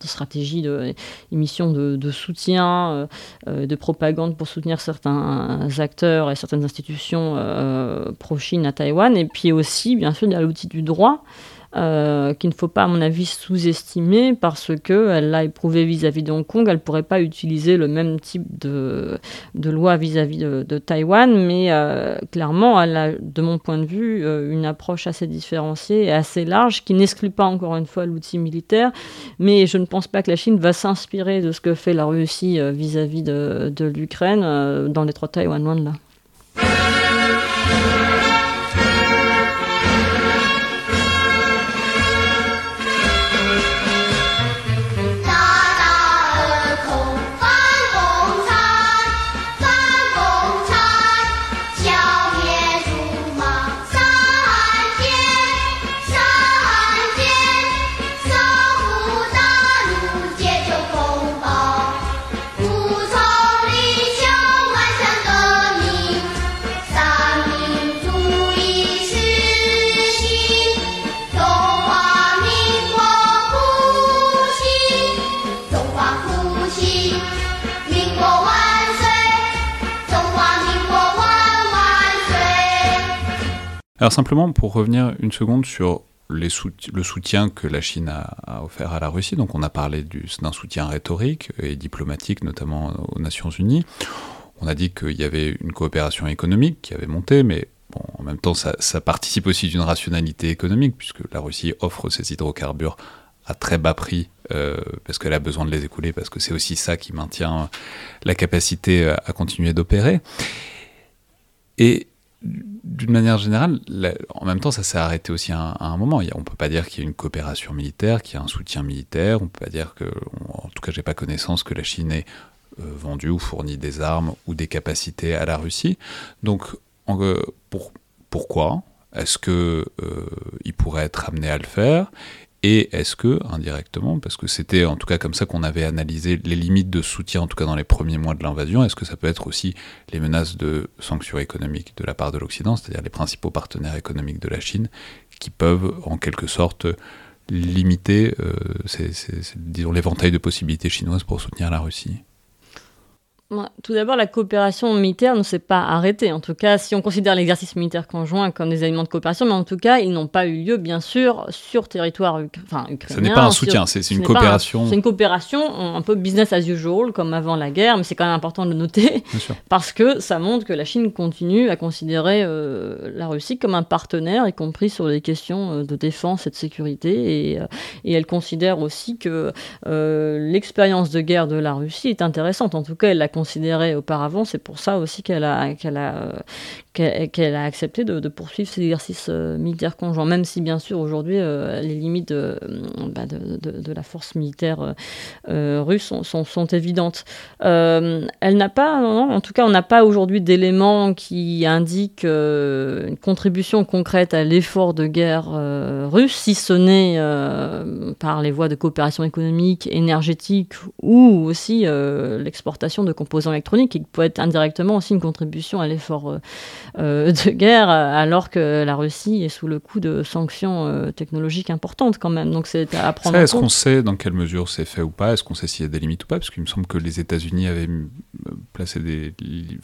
stratégie de émission de soutien, de propagande pour soutenir certains acteurs et certaines institutions pro-Chine à Taïwan. Et puis aussi, bien sûr, il y a l'outil du droit. Euh, qu'il ne faut pas, à mon avis, sous-estimer parce qu'elle l'a éprouvé vis-à-vis de Hong Kong. Elle ne pourrait pas utiliser le même type de, de loi vis-à-vis de, Taïwan, mais euh, clairement, elle a, de mon point de vue, euh, une approche assez différenciée et assez large qui n'exclut pas, encore une fois, l'outil militaire. Mais je ne pense pas que la Chine va s'inspirer de ce que fait la Russie vis-à-vis de, l'Ukraine dans les trois Taïwan, loin là. Alors simplement pour revenir une seconde sur le soutien que la Chine a, offert à la Russie, donc on a parlé d'un soutien rhétorique et diplomatique, notamment aux Nations Unies. On a dit qu'il y avait une coopération économique qui avait monté, mais en même temps, ça, participe aussi d'une rationalité économique, puisque la Russie offre ses hydrocarbures à très bas prix euh, parce qu'elle a besoin de les écouler, parce que c'est aussi ça qui maintient la capacité à continuer d'opérer. Et d'une manière générale, en même temps, ça s'est arrêté aussi à, un moment. on ne peut pas dire qu'il y a une coopération militaire, qu'il y a un soutien militaire. On peut pas dire que, en tout cas, j'ai pas connaissance que la Chine ait euh, vendu ou fourni des armes ou des capacités à la Russie. Donc, euh, pour, pourquoi Est-ce qu'il il pourrait être amené à le faire? Et est-ce que, indirectement, parce que c'était en tout cas comme ça qu'on avait analysé les limites de soutien, en tout cas dans les premiers mois de l'invasion, est-ce que ça peut être aussi les menaces de sanctions économiques de la part de l'Occident, c'est-à-dire les principaux partenaires économiques de la Chine, qui peuvent en quelque sorte limiter, euh, l'éventail de possibilités chinoises pour soutenir la Russie? Tout d'abord, la coopération militaire ne s'est pas arrêtée. En tout cas, si on considère l'exercice militaire conjoint comme des éléments de coopération, mais en tout cas, ils n'ont pas eu lieu, bien sûr, sur territoire enfin, ukrainien. Ce n'est pas un soutien, c'est une coopération. C'est une coopération un peu business as usual, comme avant la guerre, mais c'est quand même important de le noter, parce que ça montre que la Chine continue à considérer euh, la Russie comme un partenaire, y compris sur les questions euh, de défense et de sécurité. Et, euh, et elle considère aussi que l'expérience de guerre de la Russie est intéressante. En tout cas, elle la considérée auparavant. C'est pour ça aussi qu'elle a, qu'elle a, qu'elle a accepté de, poursuivre ces exercices euh, militaires conjoints, même si bien sûr aujourd'hui euh, les limites de, bah, de, la force militaire euh, russe sont, évidentes. elle n'a pas, en tout cas on n'a pas aujourd'hui d'éléments qui indiquent une contribution concrète à l'effort de guerre russe, si ce n'est par les voies de coopération économique, énergétique ou aussi l'exportation de composants électroniques, qui peut être indirectement aussi une contribution à l'effort euh, de guerre, alors que la Russie est sous le coup de sanctions euh, technologiques importantes quand même. Donc c'est à prendre Est-ce qu'on sait dans quelle mesure c'est fait ou pas? Est-ce qu'on sait s'il y a des limites ou pas? Parce qu'il me semble que les États-Unis avaient euh, placé des,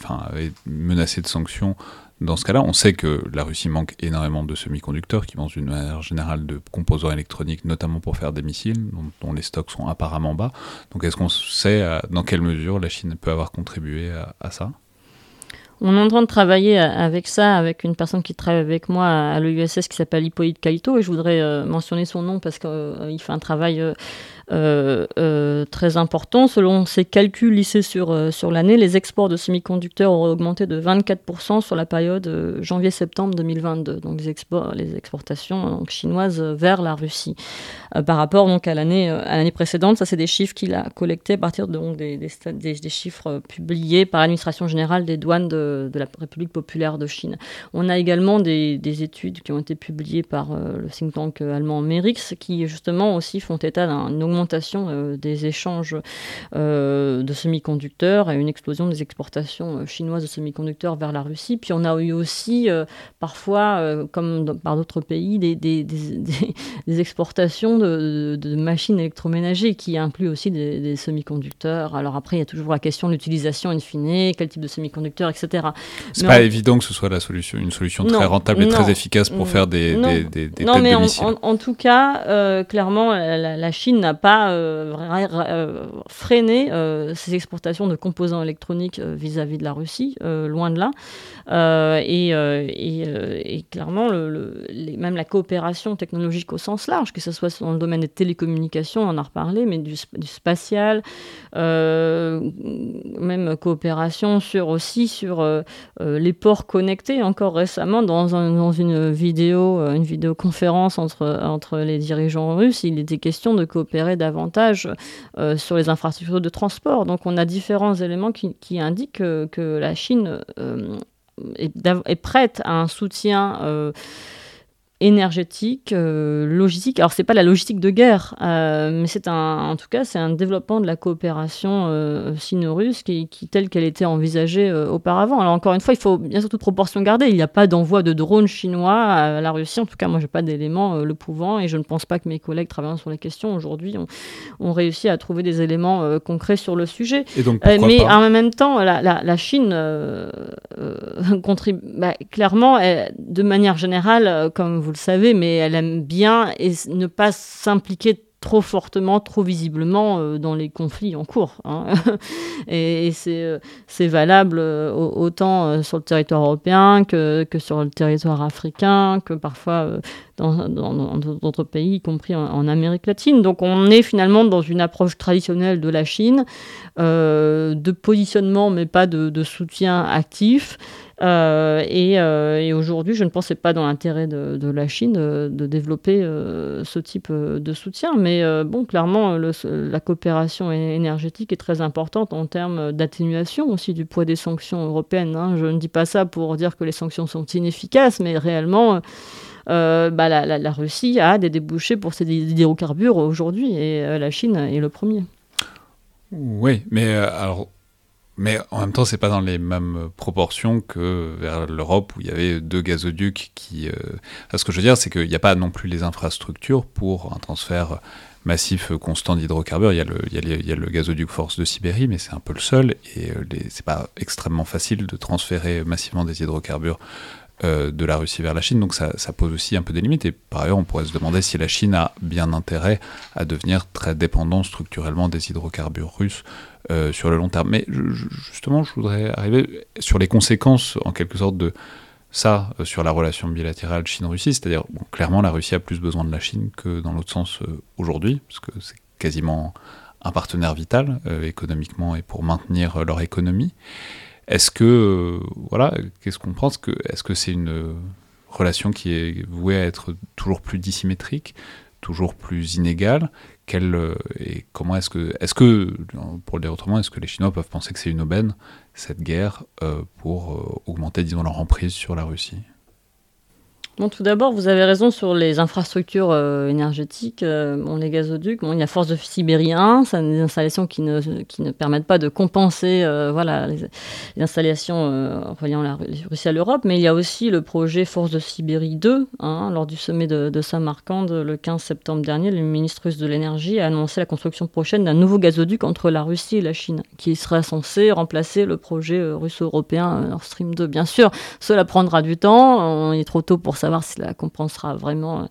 enfin, avaient menacé de sanctions dans ce cas-là, on sait que la Russie manque énormément de semi-conducteurs, qui manque d'une manière générale de composants électroniques, notamment pour faire des missiles, dont, les stocks sont apparemment bas. Donc est-ce qu'on sait dans quelle mesure la Chine peut avoir contribué à ça? On est en train de travailler avec ça, avec une personne qui travaille avec moi à l'EUSS qui s'appelle Hippolyte Kaito, et je voudrais euh, mentionner son nom parce qu'il euh, fait un travail euh, très important. Selon ses calculs lissés sur, euh, sur l'année, les exports de semi-conducteurs auraient augmenté de 24% sur la période janvier-septembre 2022, donc les, les exportations chinoises vers la Russie. par rapport donc, à l'année précédente, ça c'est des chiffres qu'il a collectés à partir des, des, des, chiffres publiés par l'administration générale des douanes de, de, la République populaire de Chine. On a également des, études qui ont été publiées par le think tank allemand Merix qui justement aussi font état d'un augmentation euh, des échanges euh, de semi-conducteurs et une explosion des exportations euh, chinoises de semi-conducteurs vers la Russie. Puis on a eu aussi parfois, comme par d'autres pays, des, des, des, exportations de, de, machines électroménagers qui incluent aussi des, semi-conducteurs. Alors après, il y a toujours la question de l'utilisation in fine, quel type de semi-conducteurs, etc. C'est pas évident que ce soit la solution, une solution très rentable et très efficace pour faire des, des, des, non, mais en, en, tout cas, clairement, la, la Chine n'a pas euh, euh, freiner euh, ces exportations de composants électroniques vis-à-vis de la Russie, loin de là. Et, clairement, même la coopération technologique au sens large, que ce soit dans le domaine des télécommunications, on en a reparlé, mais du, spatial, même coopération sur aussi sur les ports connectés. Encore récemment, dans, dans une vidéo, une vidéoconférence entre, entre les dirigeants russes, il était question de coopérer davantage euh, sur les infrastructures de transport. Donc on a différents éléments qui, indiquent que, la Chine euh, est, prête à un soutien euh, énergétique, logistique. Alors c'est pas la logistique de guerre, mais c'est un, en tout cas c'est un développement de la coopération sino-russe qui, qui, telle qu'elle était envisagée auparavant. Alors encore une fois, il faut bien sûr toute proportion garder. Il n'y a pas d'envoi de drones chinois à la Russie. En tout cas, moi j'ai pas d'éléments le pouvant et je ne pense pas que mes collègues travaillant sur les questions aujourd'hui ont, ont réussi à trouver des éléments concrets sur le sujet. mais en même temps, la, la, Chine contribue bah, clairement, de manière générale, comme vous le savez, mais elle aime bien et ne pas s'impliquer trop fortement, trop visiblement euh, dans les conflits en cours. Hein. et, euh, c'est valable euh, autant sur le territoire européen que, sur le territoire africain, que parfois dans d'autres pays, y compris en, Amérique latine. Donc on est finalement dans une approche traditionnelle de la Chine, de positionnement mais pas de soutien actif. Euh, euh, et, aujourd'hui, je ne pensais pas dans l'intérêt de, la Chine de, développer euh, ce type de soutien. Mais bon, clairement, la coopération énergétique est très importante en termes d'atténuation aussi du poids des sanctions européennes. Hein. Je ne dis pas ça pour dire que les sanctions sont inefficaces, mais réellement. bah, la, Russie a des débouchés pour ses hydrocarbures aujourd'hui et la Chine est le premier. Oui, mais alors mais en même temps, c'est pas dans les mêmes proportions que vers l'Europe où il y avait deux gazoducs qui. Euh... ce que je veux dire, c'est qu'il n'y a pas non plus les infrastructures pour un transfert massif constant d'hydrocarbures. Il, y a le gazoduc Force de Sibérie, mais c'est un peu le seul. Et euh, c'est pas extrêmement facile de transférer massivement des hydrocarbures euh, de la Russie vers la Chine, donc ça, ça, pose aussi un peu des limites. Et par ailleurs, on pourrait se demander si la Chine a bien intérêt à devenir très dépendant structurellement des hydrocarbures russes euh, sur le long terme. Mais justement, je voudrais arriver sur les conséquences, en quelque sorte, de ça euh, sur la relation bilatérale Chine-Russie. C'est-à-dire, clairement, la Russie a plus besoin de la Chine que dans l'autre sens euh, aujourd'hui, parce que c'est quasiment un partenaire vital économiquement et pour maintenir leur économie. Est-ce que, voilà, qu'est-ce qu'on pense que, Est-ce que c'est une relation qui est vouée à être toujours plus dissymétrique, toujours plus inégale euh, et comment est-ce que, est-ce que, pour le dire autrement, est-ce que les Chinois peuvent penser que c'est une aubaine, cette guerre, euh, pour euh, augmenter, disons, leur emprise sur la Russie? Bon, tout d'abord, vous avez raison sur les infrastructures euh, énergétiques. Euh, bon, les gazoducs, bon, il y a Force de Sibérie 1, c'est des installations qui ne, qui ne permettent pas de compenser euh, voilà, les, installations reliant la Russie à l'Europe, mais il y a aussi le projet Force de Sibérie 2. Hein, lors du sommet de, de Samarkand le 15 septembre dernier, le ministre russe de l'énergie a annoncé la construction prochaine d'un nouveau gazoduc entre la Russie et la Chine, qui sera censé remplacer le projet russo-européen Nord Stream 2. Bien sûr, cela prendra du temps, on est trop tôt pour ça savoir si cela compensera vraiment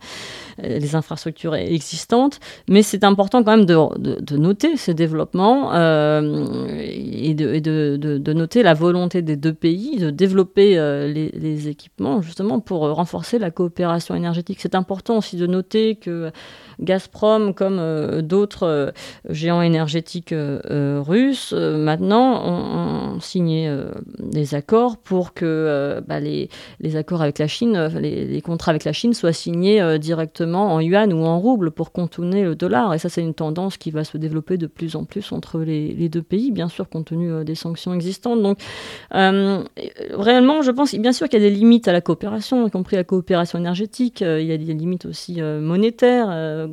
euh, les infrastructures existantes. Mais c'est important quand même de, noter ces développements euh, et, de, noter la volonté des deux pays de développer euh, les, équipements justement pour renforcer la coopération énergétique. C'est important aussi de noter que Gazprom, comme d'autres géants énergétiques russes, maintenant ont, signé des accords pour que bah, les, les, accords avec la Chine, les, contrats avec la Chine soient signés euh, directement en yuan ou en rouble pour contourner le dollar. Et ça, c'est une tendance qui va se développer de plus en plus entre les, deux pays, bien sûr, compte tenu euh, des sanctions existantes. Donc, euh, réellement, je pense, bien sûr qu'il y a des limites à la coopération, y compris la coopération énergétique. il y a des limites aussi monétaires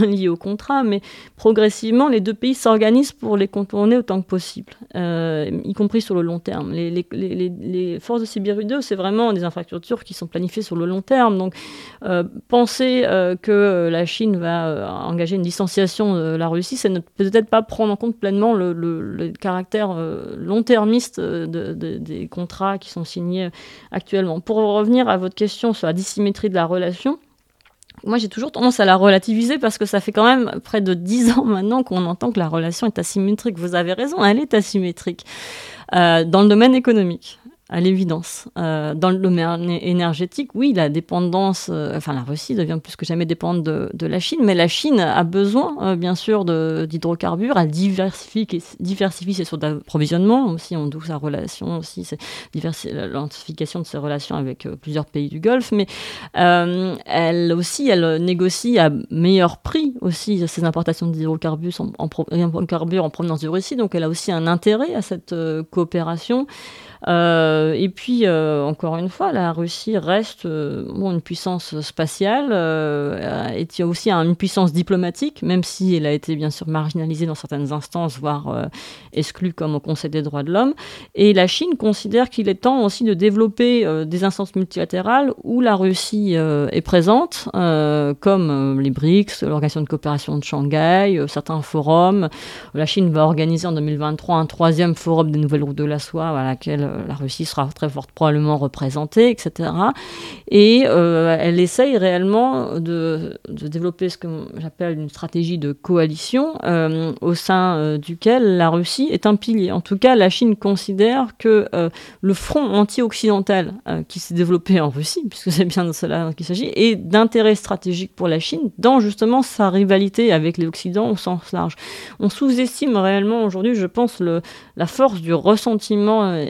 liées au contrat, mais progressivement, les deux pays s'organisent pour les contourner autant que possible, y compris sur le long terme. Les, forces de Sibérie 2, c'est vraiment des infrastructures qui sont planifiées sur le long terme. Donc, euh, penser euh, que la Chine va euh, engager une distanciation de la Russie, c'est ne peut-être pas prendre en compte pleinement le, caractère long-termiste des contrats qui sont signés actuellement. Pour revenir à votre question sur la dissymétrie de la relation, moi, j'ai toujours tendance à la relativiser parce que ça fait quand même près de dix ans maintenant qu'on entend que la relation est asymétrique. Vous avez raison, elle est asymétrique. dans le domaine économique à l'évidence. Euh, dans le domaine énergétique, oui, la dépendance, euh, enfin la Russie devient plus que jamais dépendante de, la Chine, mais la Chine a besoin, euh, bien sûr, d'hydrocarbures, elle diversifie, diversifie ses sources d'approvisionnement, aussi on doute sa relation, aussi l'identification de ses relations avec plusieurs pays du Golfe, mais elle aussi, elle négocie à meilleur prix aussi ses importations d'hydrocarbures en, en, en, provenance de Russie, donc elle a aussi un intérêt à cette coopération. Et puis, encore une fois, la Russie reste bon, une puissance spatiale, et aussi une puissance diplomatique, même si elle a été bien sûr marginalisée dans certaines instances, voire exclue comme au Conseil des droits de l'homme. Et la Chine considère qu'il est temps aussi de développer des instances multilatérales où la Russie est présente, comme les BRICS, l'Organisation de coopération de Shanghai, certains forums. La Chine va organiser en 2023 un troisième forum des nouvelles routes de la soie, à laquelle euh, la Russie sera très fort probablement représentée, etc. Et euh, elle essaye réellement de, développer ce que j'appelle une stratégie de coalition, euh, au sein duquel la Russie est un pilier. En tout cas, la Chine considère que le front anti-occidental qui s'est développé en Russie, puisque c'est bien de cela qu'il s'agit, est d'intérêt stratégique pour la Chine dans justement sa rivalité avec l'Occident au sens large. On sous-estime réellement aujourd'hui, je pense, le, la force du ressentiment euh,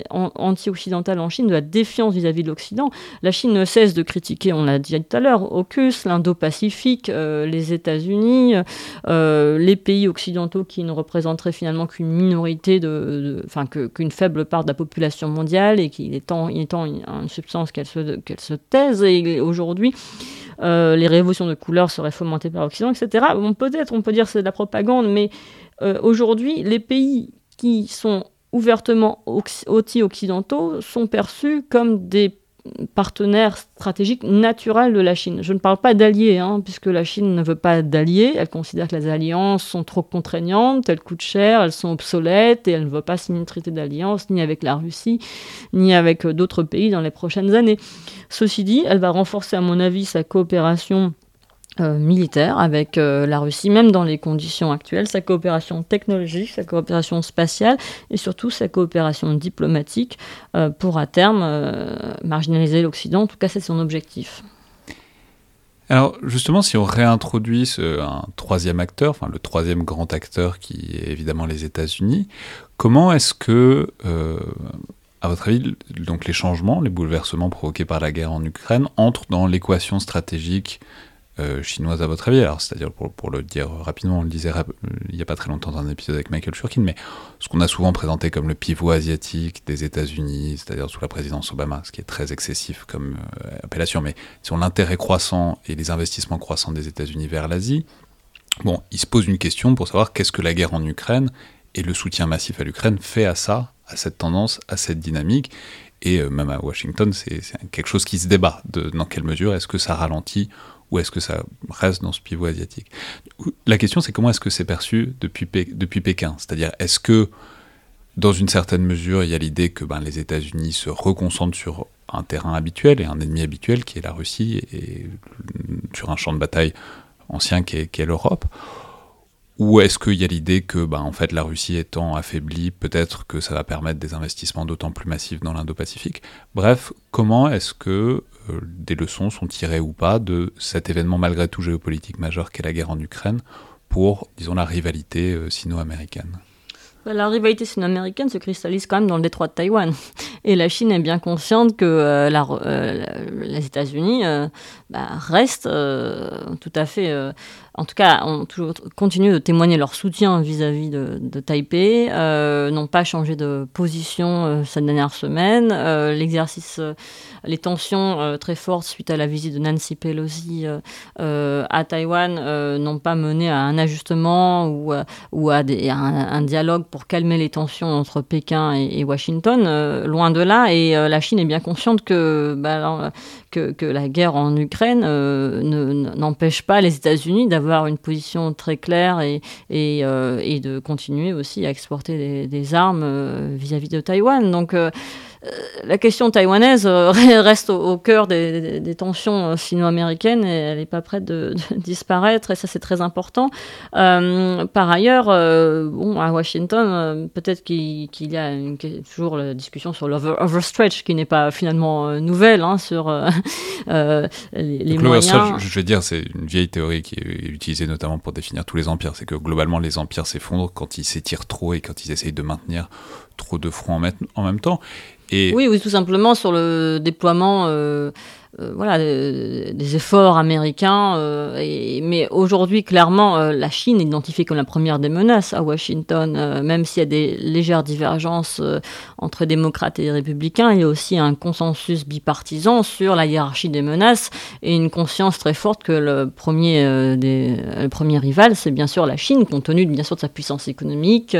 anti-occidental en Chine, de la défiance vis-à-vis de l'Occident. La Chine ne cesse de critiquer, on l'a dit tout à l'heure, AUKUS, l'Indo-Pacifique, euh, les États-Unis, euh, les pays occidentaux qui ne représenteraient finalement qu'une minorité, de, enfin qu'une faible part de la population mondiale et qu'il est temps, il est temps une substance qu'elle se, qu'elle se taise. Et aujourd'hui, les révolutions de couleur seraient fomentées par l'Occident, etc. Bon, peut-être on peut dire que c'est de la propagande, mais aujourd'hui, les pays qui sont ouvertement anti-occidentaux sont perçus comme des partenaires stratégiques naturels de la Chine. Je ne parle pas d'alliés, hein, puisque la Chine ne veut pas d'alliés. Elle considère que les alliances sont trop contraignantes, elles coûtent cher, elles sont obsolètes, et elle ne veut pas signer un traité d'alliance ni avec la Russie, ni avec euh, d'autres pays dans les prochaines années. Ceci dit, elle va renforcer, à mon avis, sa coopération euh, militaire avec euh, la Russie, même dans les conditions actuelles, sa coopération technologique, sa coopération spatiale et surtout sa coopération diplomatique euh, pour à terme marginaliser l'Occident. En tout cas, c'est son objectif. Alors justement, si on réintroduit un troisième acteur, enfin le troisième grand acteur qui est évidemment les États-Unis, comment est-ce que, à votre avis, donc les changements, les bouleversements provoqués par la guerre en Ukraine entrent dans l'équation stratégique euh, chinoise à votre avis Alors, c'est-à-dire, pour, le dire rapidement, on le disait il n'y a pas très longtemps dans un épisode avec Michael Shurkin, mais ce qu'on a souvent présenté comme le pivot asiatique des États-Unis, c'est-à-dire sous la présidence Obama, ce qui est très excessif comme euh, appellation, mais sur l'intérêt croissant et les investissements croissants des États-Unis vers l'Asie, bon, il se pose une question pour savoir qu'est-ce que la guerre en Ukraine et le soutien massif à l'Ukraine fait à ça, à cette tendance, à cette dynamique. Et euh, même à Washington, c'est quelque chose qui se débat. De, dans quelle mesure est-ce que ça ralentit ou est-ce que ça reste dans ce pivot asiatique? La question, c'est comment est-ce que c'est perçu depuis, depuis Pékin? C'est-à-dire, est-ce que, dans une certaine mesure, il y a l'idée que ben, les États-Unis se reconcentrent sur un terrain habituel et un ennemi habituel qui est la Russie et sur un champ de bataille ancien qui est, l'Europe? Ou est-ce qu'il y a l'idée que, ben, en fait, la Russie étant affaiblie, peut-être que ça va permettre des investissements d'autant plus massifs dans l'Indo-Pacifique? Bref, comment est-ce que des leçons sont tirées ou pas de cet événement malgré tout géopolitique majeur qu'est la guerre en Ukraine pour, disons, la rivalité euh, sino-américaine la rivalité sino-américaine se cristallise quand même dans le détroit de Taïwan. Et la Chine est bien consciente que euh, les États-Unis bah, restent tout à fait en tout cas, ont toujours continué de témoigner leur soutien vis-à-vis de, Taipei, euh, n'ont pas changé de position euh, cette dernière semaine. Euh, l'exercice, les tensions très fortes suite à la visite de Nancy Pelosi à Taïwan n'ont pas mené à un ajustement ou à, un, dialogue pour calmer les tensions entre Pékin et, Washington. loin de là, et la Chine est bien consciente que, bah, que, la guerre en Ukraine n'empêche pas les États-Unis d'avoir avoir une position très claire et, et, euh, de continuer aussi à exporter des, armes euh, vis-à-vis de Taïwan. Donc, euh, euh, la question taïwanaise euh, reste au, cœur des, tensions euh, sino-américaines et elle n'est pas prête de, disparaître et ça c'est très important. par ailleurs, bon, à Washington, peut-être qu'il y a toujours la discussion sur l'overstretch qui n'est pas finalement nouvelle hein, sur les, moyens. je veux dire, c'est une vieille théorie qui est utilisée notamment pour définir tous les empires. C'est que globalement les empires s'effondrent quand ils s'étirent trop et quand ils essayent de maintenir trop de fronts en, même temps. Oui, oui, tout simplement sur le déploiement euh, voilà, des efforts américains. mais aujourd'hui, clairement, la Chine est identifiée comme la première des menaces à Washington, même s'il y a des légères divergences entre démocrates et républicains. Il y a aussi un consensus bipartisan sur la hiérarchie des menaces et une conscience très forte que le premier, le premier rival, c'est bien sûr la Chine, compte tenu bien sûr de sa puissance économique,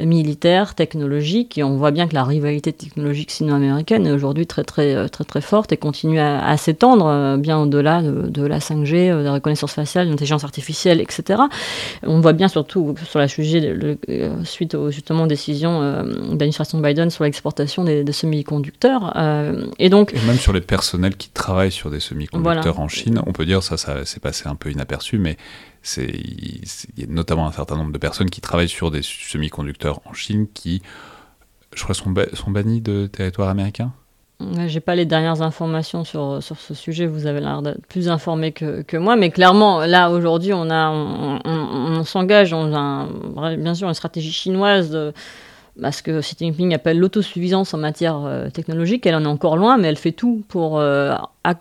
militaire, technologique. Et on voit bien que la rivalité technologique sino-américaine est aujourd'hui très, très, très, très forte et continue à, s'étendre euh, bien au-delà de, la 5G, euh, de la reconnaissance faciale, de l'intelligence artificielle, etc. On voit bien surtout sur la sujet, euh, suite aux justement décisions de l'administration Biden sur l'exportation des, semi-conducteurs. et donc. Et même sur les personnels qui travaillent sur des semi-conducteurs en Chine, on peut dire ça, ça s'est passé un peu inaperçu, mais il y a notamment un certain nombre de personnes qui travaillent sur des semi-conducteurs en Chine qui, je crois, sont, sont bannis de territoire américain? J'ai pas les dernières informations sur, sur ce sujet, vous avez l'air d'être plus informé que, que, moi, mais clairement, là, aujourd'hui, on, a, on, on, s'engage dans un, bien sûr une stratégie chinoise de, bah, ce que Xi Jinping appelle l'autosuffisance en matière euh, technologique. Elle en est encore loin, mais elle fait tout pour euh,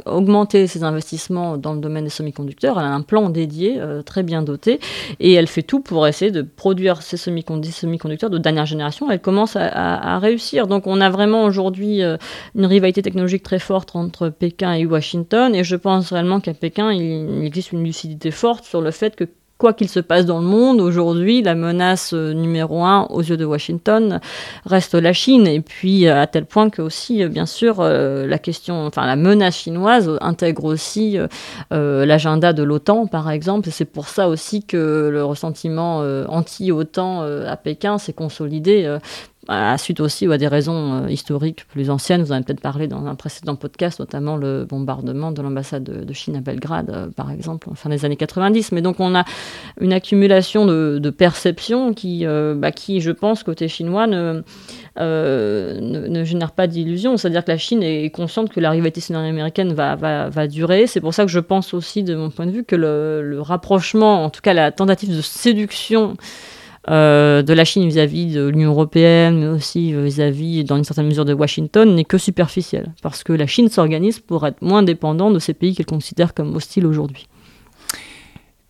augmenter ses investissements dans le domaine des semi-conducteurs. Elle a un plan dédié, euh, très bien doté, et elle fait tout pour essayer de produire ces semi-conducteurs de dernière génération. Elle commence à, réussir. Donc on a vraiment aujourd'hui une rivalité technologique très forte entre Pékin et Washington, et je pense réellement qu'à Pékin, il existe une lucidité forte sur le fait que quoi qu'il se passe dans le monde, aujourd'hui, la menace euh, numéro un aux yeux de Washington reste la Chine. Et puis, euh, à tel point que aussi, euh, bien sûr, la question, enfin, la menace chinoise intègre aussi l'agenda de l'OTAN, par exemple. C'est pour ça aussi que le ressentiment anti-OTAN à Pékin s'est consolidé à suite aussi ou à des raisons euh, historiques plus anciennes. Vous en avez peut-être parlé dans un précédent podcast, notamment le bombardement de l'ambassade de, Chine à Belgrade, euh, par exemple, en fin des années 90. Mais donc on a une accumulation de, perceptions qui, euh, bah, qui, je pense, côté chinois, ne, ne, génère pas d'illusions. C'est-à-dire que la Chine est consciente que la rivalité sino-américaine va, va, va, durer. C'est pour ça que je pense aussi, de mon point de vue, que le rapprochement, en tout cas la tentative de séduction euh, de la Chine vis-à-vis de l'Union européenne, mais aussi vis-à-vis, dans une certaine mesure, de Washington, n'est que superficielle, parce que la Chine s'organise pour être moins dépendante de ces pays qu'elle considère comme hostiles aujourd'hui.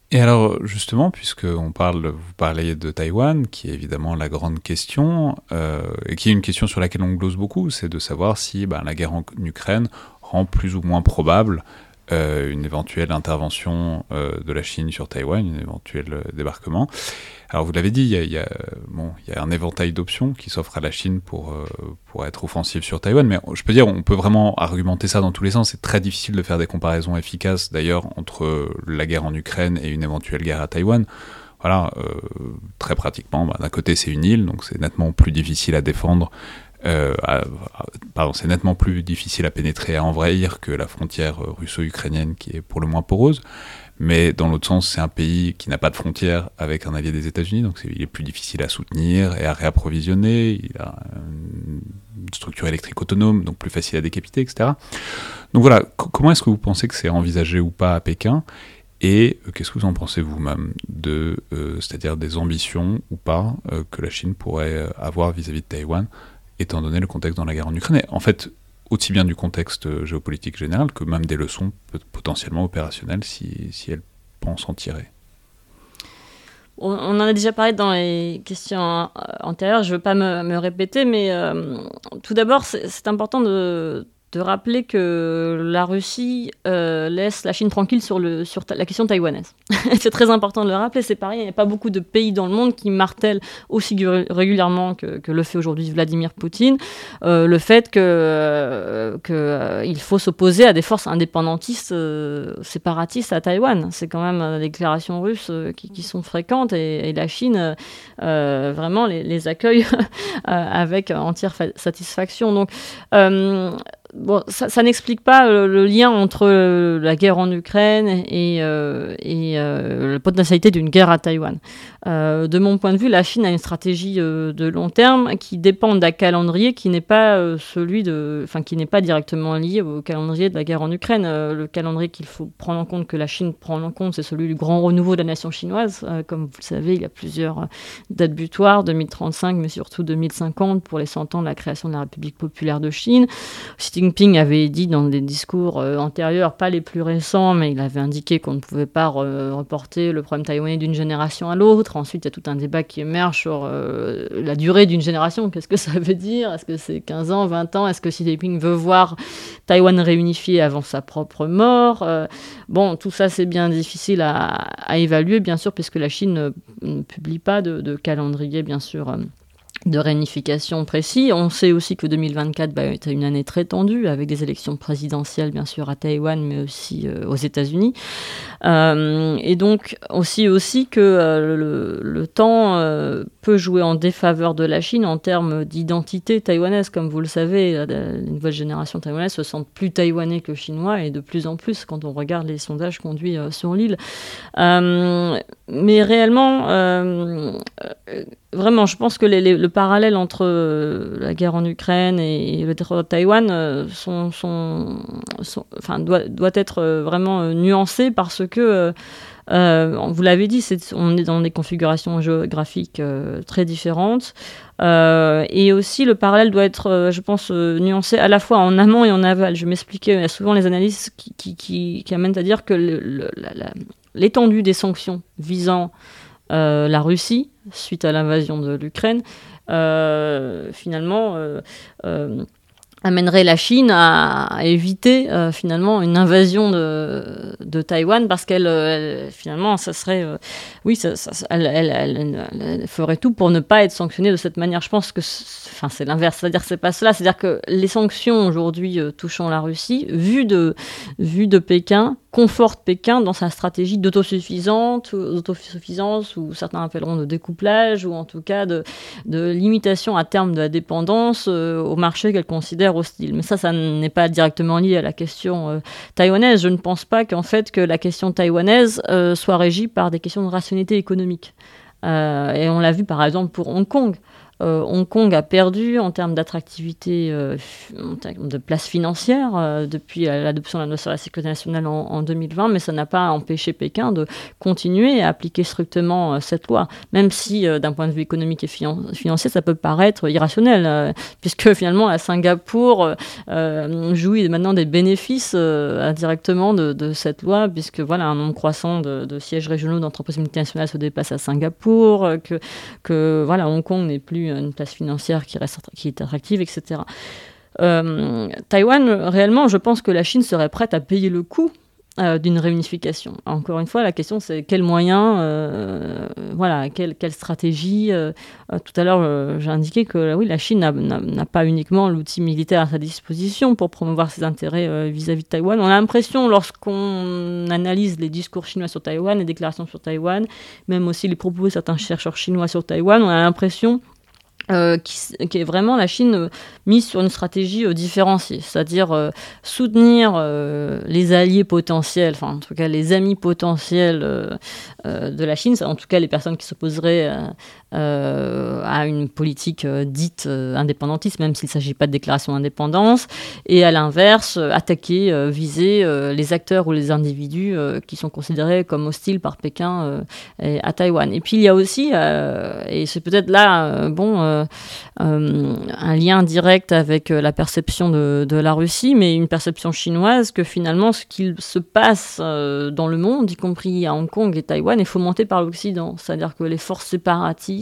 Et alors, justement, puisque on parle, vous parlez de Taïwan, qui est évidemment la grande question, euh, et qui est une question sur laquelle on glose beaucoup, c'est de savoir si ben, la guerre en Ukraine rend plus ou moins probable euh, une éventuelle intervention de la Chine sur Taïwan, un éventuel débarquement. Alors vous l'avez dit, il y, a, bon, il y a un éventail d'options qui s'offrent à la Chine pour, euh, pour être offensive sur Taïwan, mais je peux dire, on peut vraiment argumenter ça dans tous les sens. C'est très difficile de faire des comparaisons efficaces d'ailleurs entre la guerre en Ukraine et une éventuelle guerre à Taïwan. Voilà, euh, très pratiquement, bah, d'un côté c'est une île, donc c'est nettement plus difficile à défendre euh, c'est nettement plus difficile à pénétrer, à envahir que la frontière russo-ukrainienne qui est pour le moins poreuse. Mais dans l'autre sens, c'est un pays qui n'a pas de frontières avec un allié des États-Unis, donc il est plus difficile à soutenir et à réapprovisionner. Il a une structure électrique autonome, donc plus facile à décapiter, etc. Donc voilà, comment est-ce que vous pensez que c'est envisagé ou pas à Pékin? Et euh, qu'est-ce que vous en pensez vous-même de, euh, c'est-à-dire des ambitions ou pas euh, que la Chine pourrait avoir vis-à-vis -vis de Taïwan, étant donné le contexte dans la guerre en Ukraine En fait, aussi bien du contexte géopolitique général que même des leçons potentiellement opérationnelles si, si elle pense en tirer. On, en a déjà parlé dans les questions antérieures, je ne veux pas me, répéter, mais euh, tout d'abord, c'est important de, de rappeler que la Russie euh, laisse la Chine tranquille sur, le, sur la question taïwanaise. c'est très important de le rappeler, c'est pareil, il n'y a pas beaucoup de pays dans le monde qui martèlent aussi régulièrement que, que le fait aujourd'hui Vladimir Poutine, euh, le fait qu'il euh, que, il faut s'opposer à des forces indépendantistes séparatistes à Taïwan. C'est quand même des déclarations russes qui, qui, sont fréquentes et, la Chine vraiment les, les accueille avec entière satisfaction. Donc, bon, ça, n'explique pas euh, le, lien entre euh, la guerre en Ukraine et, euh, et la potentialité d'une guerre à Taïwan. Euh, de mon point de vue, la Chine a une stratégie euh, de long terme qui dépend d'un calendrier qui n'est pas euh, celui de, enfin qui n'est pas directement lié au calendrier de la guerre en Ukraine. le calendrier qu'il faut prendre en compte, que la Chine prend en compte, c'est celui du grand renouveau de la nation chinoise. comme vous le savez, il y a plusieurs dates butoirs, 2035, mais surtout 2050 pour les 100 ans de la création de la République populaire de Chine. Xi Jinping avait dit dans des discours antérieurs, pas les plus récents, mais il avait indiqué qu'on ne pouvait pas reporter le problème taïwanais d'une génération à l'autre Ensuite, il y a tout un débat qui émerge sur euh, la durée d'une génération. Qu'est-ce que ça veut dire? Est-ce que c'est 15 ans, 20 ans? Est-ce que Xi Jinping veut voir Taïwan réunifié avant sa propre mort? Euh, Bon, tout ça, c'est bien difficile à, évaluer, bien sûr, puisque la Chine ne, publie pas de, de, calendrier, bien sûr. De réunification précis. On sait aussi que 2024 va être une année très tendue, avec des élections présidentielles, bien sûr, à Taïwan, mais aussi euh, aux États-Unis. Euh, et donc, aussi, aussi que euh, le, temps peut jouer en défaveur de la Chine en termes d'identité taïwanaise. Comme vous le savez, les nouvelles générations taïwanaises se sentent plus taïwanais que chinois, et de plus en plus quand on regarde les sondages conduits sur l'île. mais réellement, vraiment, je pense que le parallèle entre euh, la guerre en Ukraine et, le terroir de Taïwan euh, doit, être euh, vraiment nuancé parce que, vous l'avez dit, on est dans des configurations géographiques très différentes. et aussi, le parallèle doit être, je pense, nuancé à la fois en amont et en aval. Je m'expliquais, il y a souvent les analyses qui, amènent à dire que l'étendue des sanctions visant la Russie suite à l'invasion de l'Ukraine, euh, finalement, euh, euh, amènerait la Chine à, éviter finalement une invasion de, Taïwan parce qu'elle finalement ça serait oui elle, ferait tout pour ne pas être sanctionnée de cette manière. Je pense que c'est l'inverse. C'est-à-dire c'est pas cela. C'est-à-dire que les sanctions aujourd'hui touchant la Russie vues de vues de Pékin conforte Pékin dans sa stratégie d'autosuffisance, ou certains appelleront de découplage, ou en tout cas de, limitation à terme de la dépendance euh, au marché qu'elle considère hostile. Mais ça, ça n'est pas directement lié à la question euh, taïwanaise. Je ne pense pas qu'en fait que la question taïwanaise euh, soit régie par des questions de rationalité économique. et on l'a vu par exemple pour Hong Kong. Euh, Hong Kong a perdu en termes d'attractivité, euh, de place financière euh, depuis l'adoption de la loi sur la sécurité nationale en, 2020, mais ça n'a pas empêché Pékin de continuer à appliquer strictement cette loi, même si d'un point de vue économique et financier, ça peut paraître irrationnel, puisque finalement Singapour jouit maintenant des bénéfices indirectement de, cette loi, puisque voilà un nombre croissant de, sièges régionaux d'entreprises multinationales se dépasse à Singapour, que, que voilà Hong Kong n'est plus une place financière qui, reste, qui est attractive, etc. Euh, Taïwan, réellement, je pense que la Chine serait prête à payer le coût euh, d'une réunification. Encore une fois, la question c'est quels moyens, euh, voilà, quelle, quelle stratégie. tout à l'heure, j'ai indiqué que oui, la Chine n'a pas uniquement l'outil militaire à sa disposition pour promouvoir ses intérêts vis-à-vis -vis de Taïwan. On a l'impression, lorsqu'on analyse les discours chinois sur Taïwan, les déclarations sur Taïwan, même aussi les propos de certains chercheurs chinois sur Taïwan, on a l'impression euh, qui, est vraiment la Chine euh, mise sur une stratégie euh, différenciée, c'est-à-dire soutenir les alliés potentiels, enfin en tout cas les amis potentiels de la Chine, en tout cas les personnes qui s'opposeraient à une politique dite indépendantiste, même s'il ne s'agit pas de déclaration d'indépendance, et à l'inverse, attaquer, viser les acteurs ou les individus qui sont considérés comme hostiles par Pékin à Taïwan. Et puis il y a aussi, et c'est peut-être là, bon, euh, euh, un lien direct avec euh, la perception de, la Russie, mais une perception chinoise que finalement ce qu'il se passe dans le monde, y compris à Hong Kong et Taïwan, est fomenté par l'Occident. C'est-à-dire que les forces séparatistes,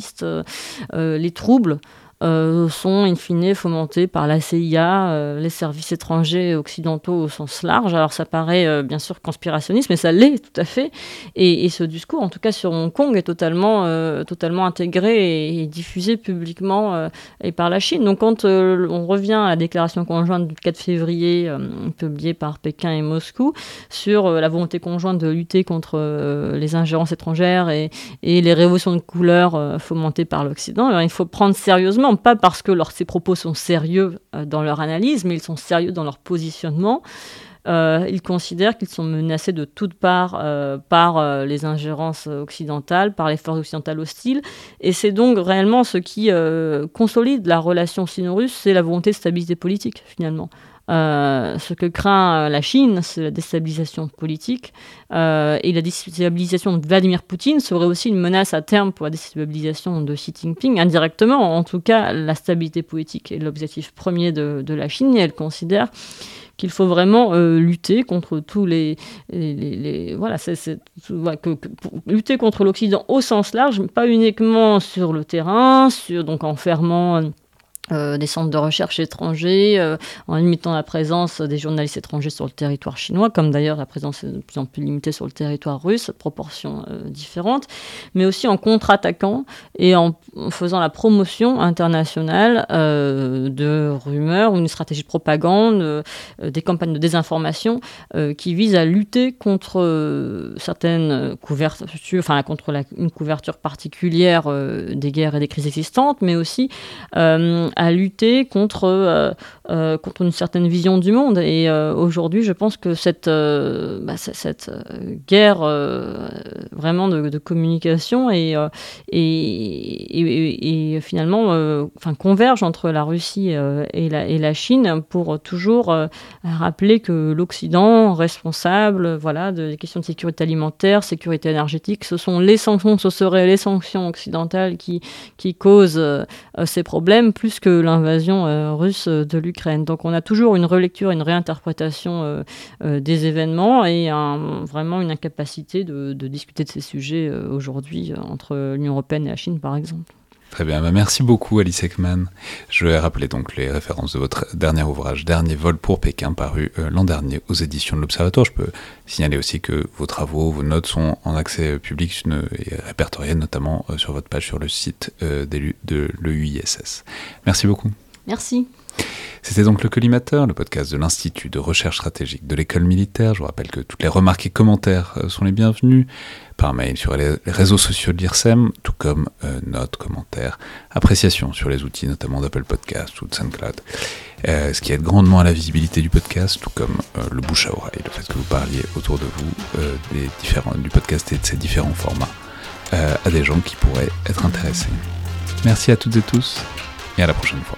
les troubles, euh, sont in fine fomentés par la CIA, euh, les services étrangers occidentaux au sens large. Alors ça paraît euh, bien sûr conspirationniste, mais ça l'est tout à fait. Et, ce discours, en tout cas sur Hong Kong, est totalement, totalement intégré et, diffusé publiquement et par la Chine. Donc quand on revient à la déclaration conjointe du 4 février, publiée par Pékin et Moscou, sur la volonté conjointe de lutter contre les ingérences étrangères et, et les révolutions de couleur fomentées par l'Occident, il faut prendre sérieusement pas parce que leurs, ces propos sont sérieux euh, dans leur analyse, mais ils sont sérieux dans leur positionnement. ils considèrent qu'ils sont menacés de toutes parts par les ingérences occidentales, par les forces occidentales hostiles. Et c'est donc réellement ce qui consolide la relation sino-russe, c'est la volonté de stabilité politique, finalement. Euh, ce que craint euh, la Chine, c'est la déstabilisation politique. Euh, et la déstabilisation de Vladimir Poutine serait aussi une menace à terme pour la déstabilisation de Xi Jinping, indirectement. En tout cas, la stabilité politique est l'objectif premier de, la Chine et elle considère qu'il faut vraiment lutter contre tous les, voilà, c'est, lutter contre l'Occident au sens large, pas uniquement sur le terrain, sur donc en fermant euh, des centres de recherche étrangers, euh, en limitant la présence des journalistes étrangers sur le territoire chinois, comme d'ailleurs la présence est de plus en plus limitée sur le territoire russe, proportions euh, différentes, mais aussi en contre-attaquant et en, faisant la promotion internationale de rumeurs ou une stratégie de propagande, des campagnes de désinformation qui visent à lutter contre certaines couvertures, enfin contre une couverture particulière des guerres et des crises existantes, mais aussi à lutter contre, euh, euh, contre une certaine vision du monde. Et euh, aujourd'hui, je pense que cette, bah, cette guerre vraiment de, communication et, et, et, finalement enfin, converge entre la Russie et, la, et la Chine pour toujours rappeler que l'Occident responsable voilà, des questions de sécurité alimentaire, sécurité énergétique, ce sont les sanctions, ce seraient les sanctions occidentales qui, qui causent ces problèmes plus que l'invasion euh, russe de l'Ukraine. Donc on a toujours une relecture, une réinterprétation euh, euh, des événements et vraiment une incapacité de, discuter de ces sujets aujourd'hui entre l'Union européenne et la Chine, par exemple. Très bien, bah, merci beaucoup Alice Ekman. Je vais rappeler donc les références de votre dernier ouvrage, Dernier vol pour Pékin, paru l'an dernier aux éditions de l'Observatoire. Je peux signaler aussi que vos travaux, vos notes sont en accès public et répertoriés notamment sur votre page sur le site de l'EUISS. Merci beaucoup. Merci. C'était donc le Collimateur, le podcast de l'Institut de recherche stratégique de l'école militaire. Je vous rappelle que toutes les remarques et commentaires euh, sont les bienvenus par mail sur les réseaux sociaux de l'IRSEM, tout comme euh, notes, commentaires, appréciations sur les outils notamment d'Apple Podcast ou de SoundCloud. Euh, ce qui aide grandement à la visibilité du podcast, tout comme le bouche à oreille, le fait que vous parliez autour de vous du podcast et de ses différents formats à des gens qui pourraient être intéressés. Merci à toutes et tous et à la prochaine fois.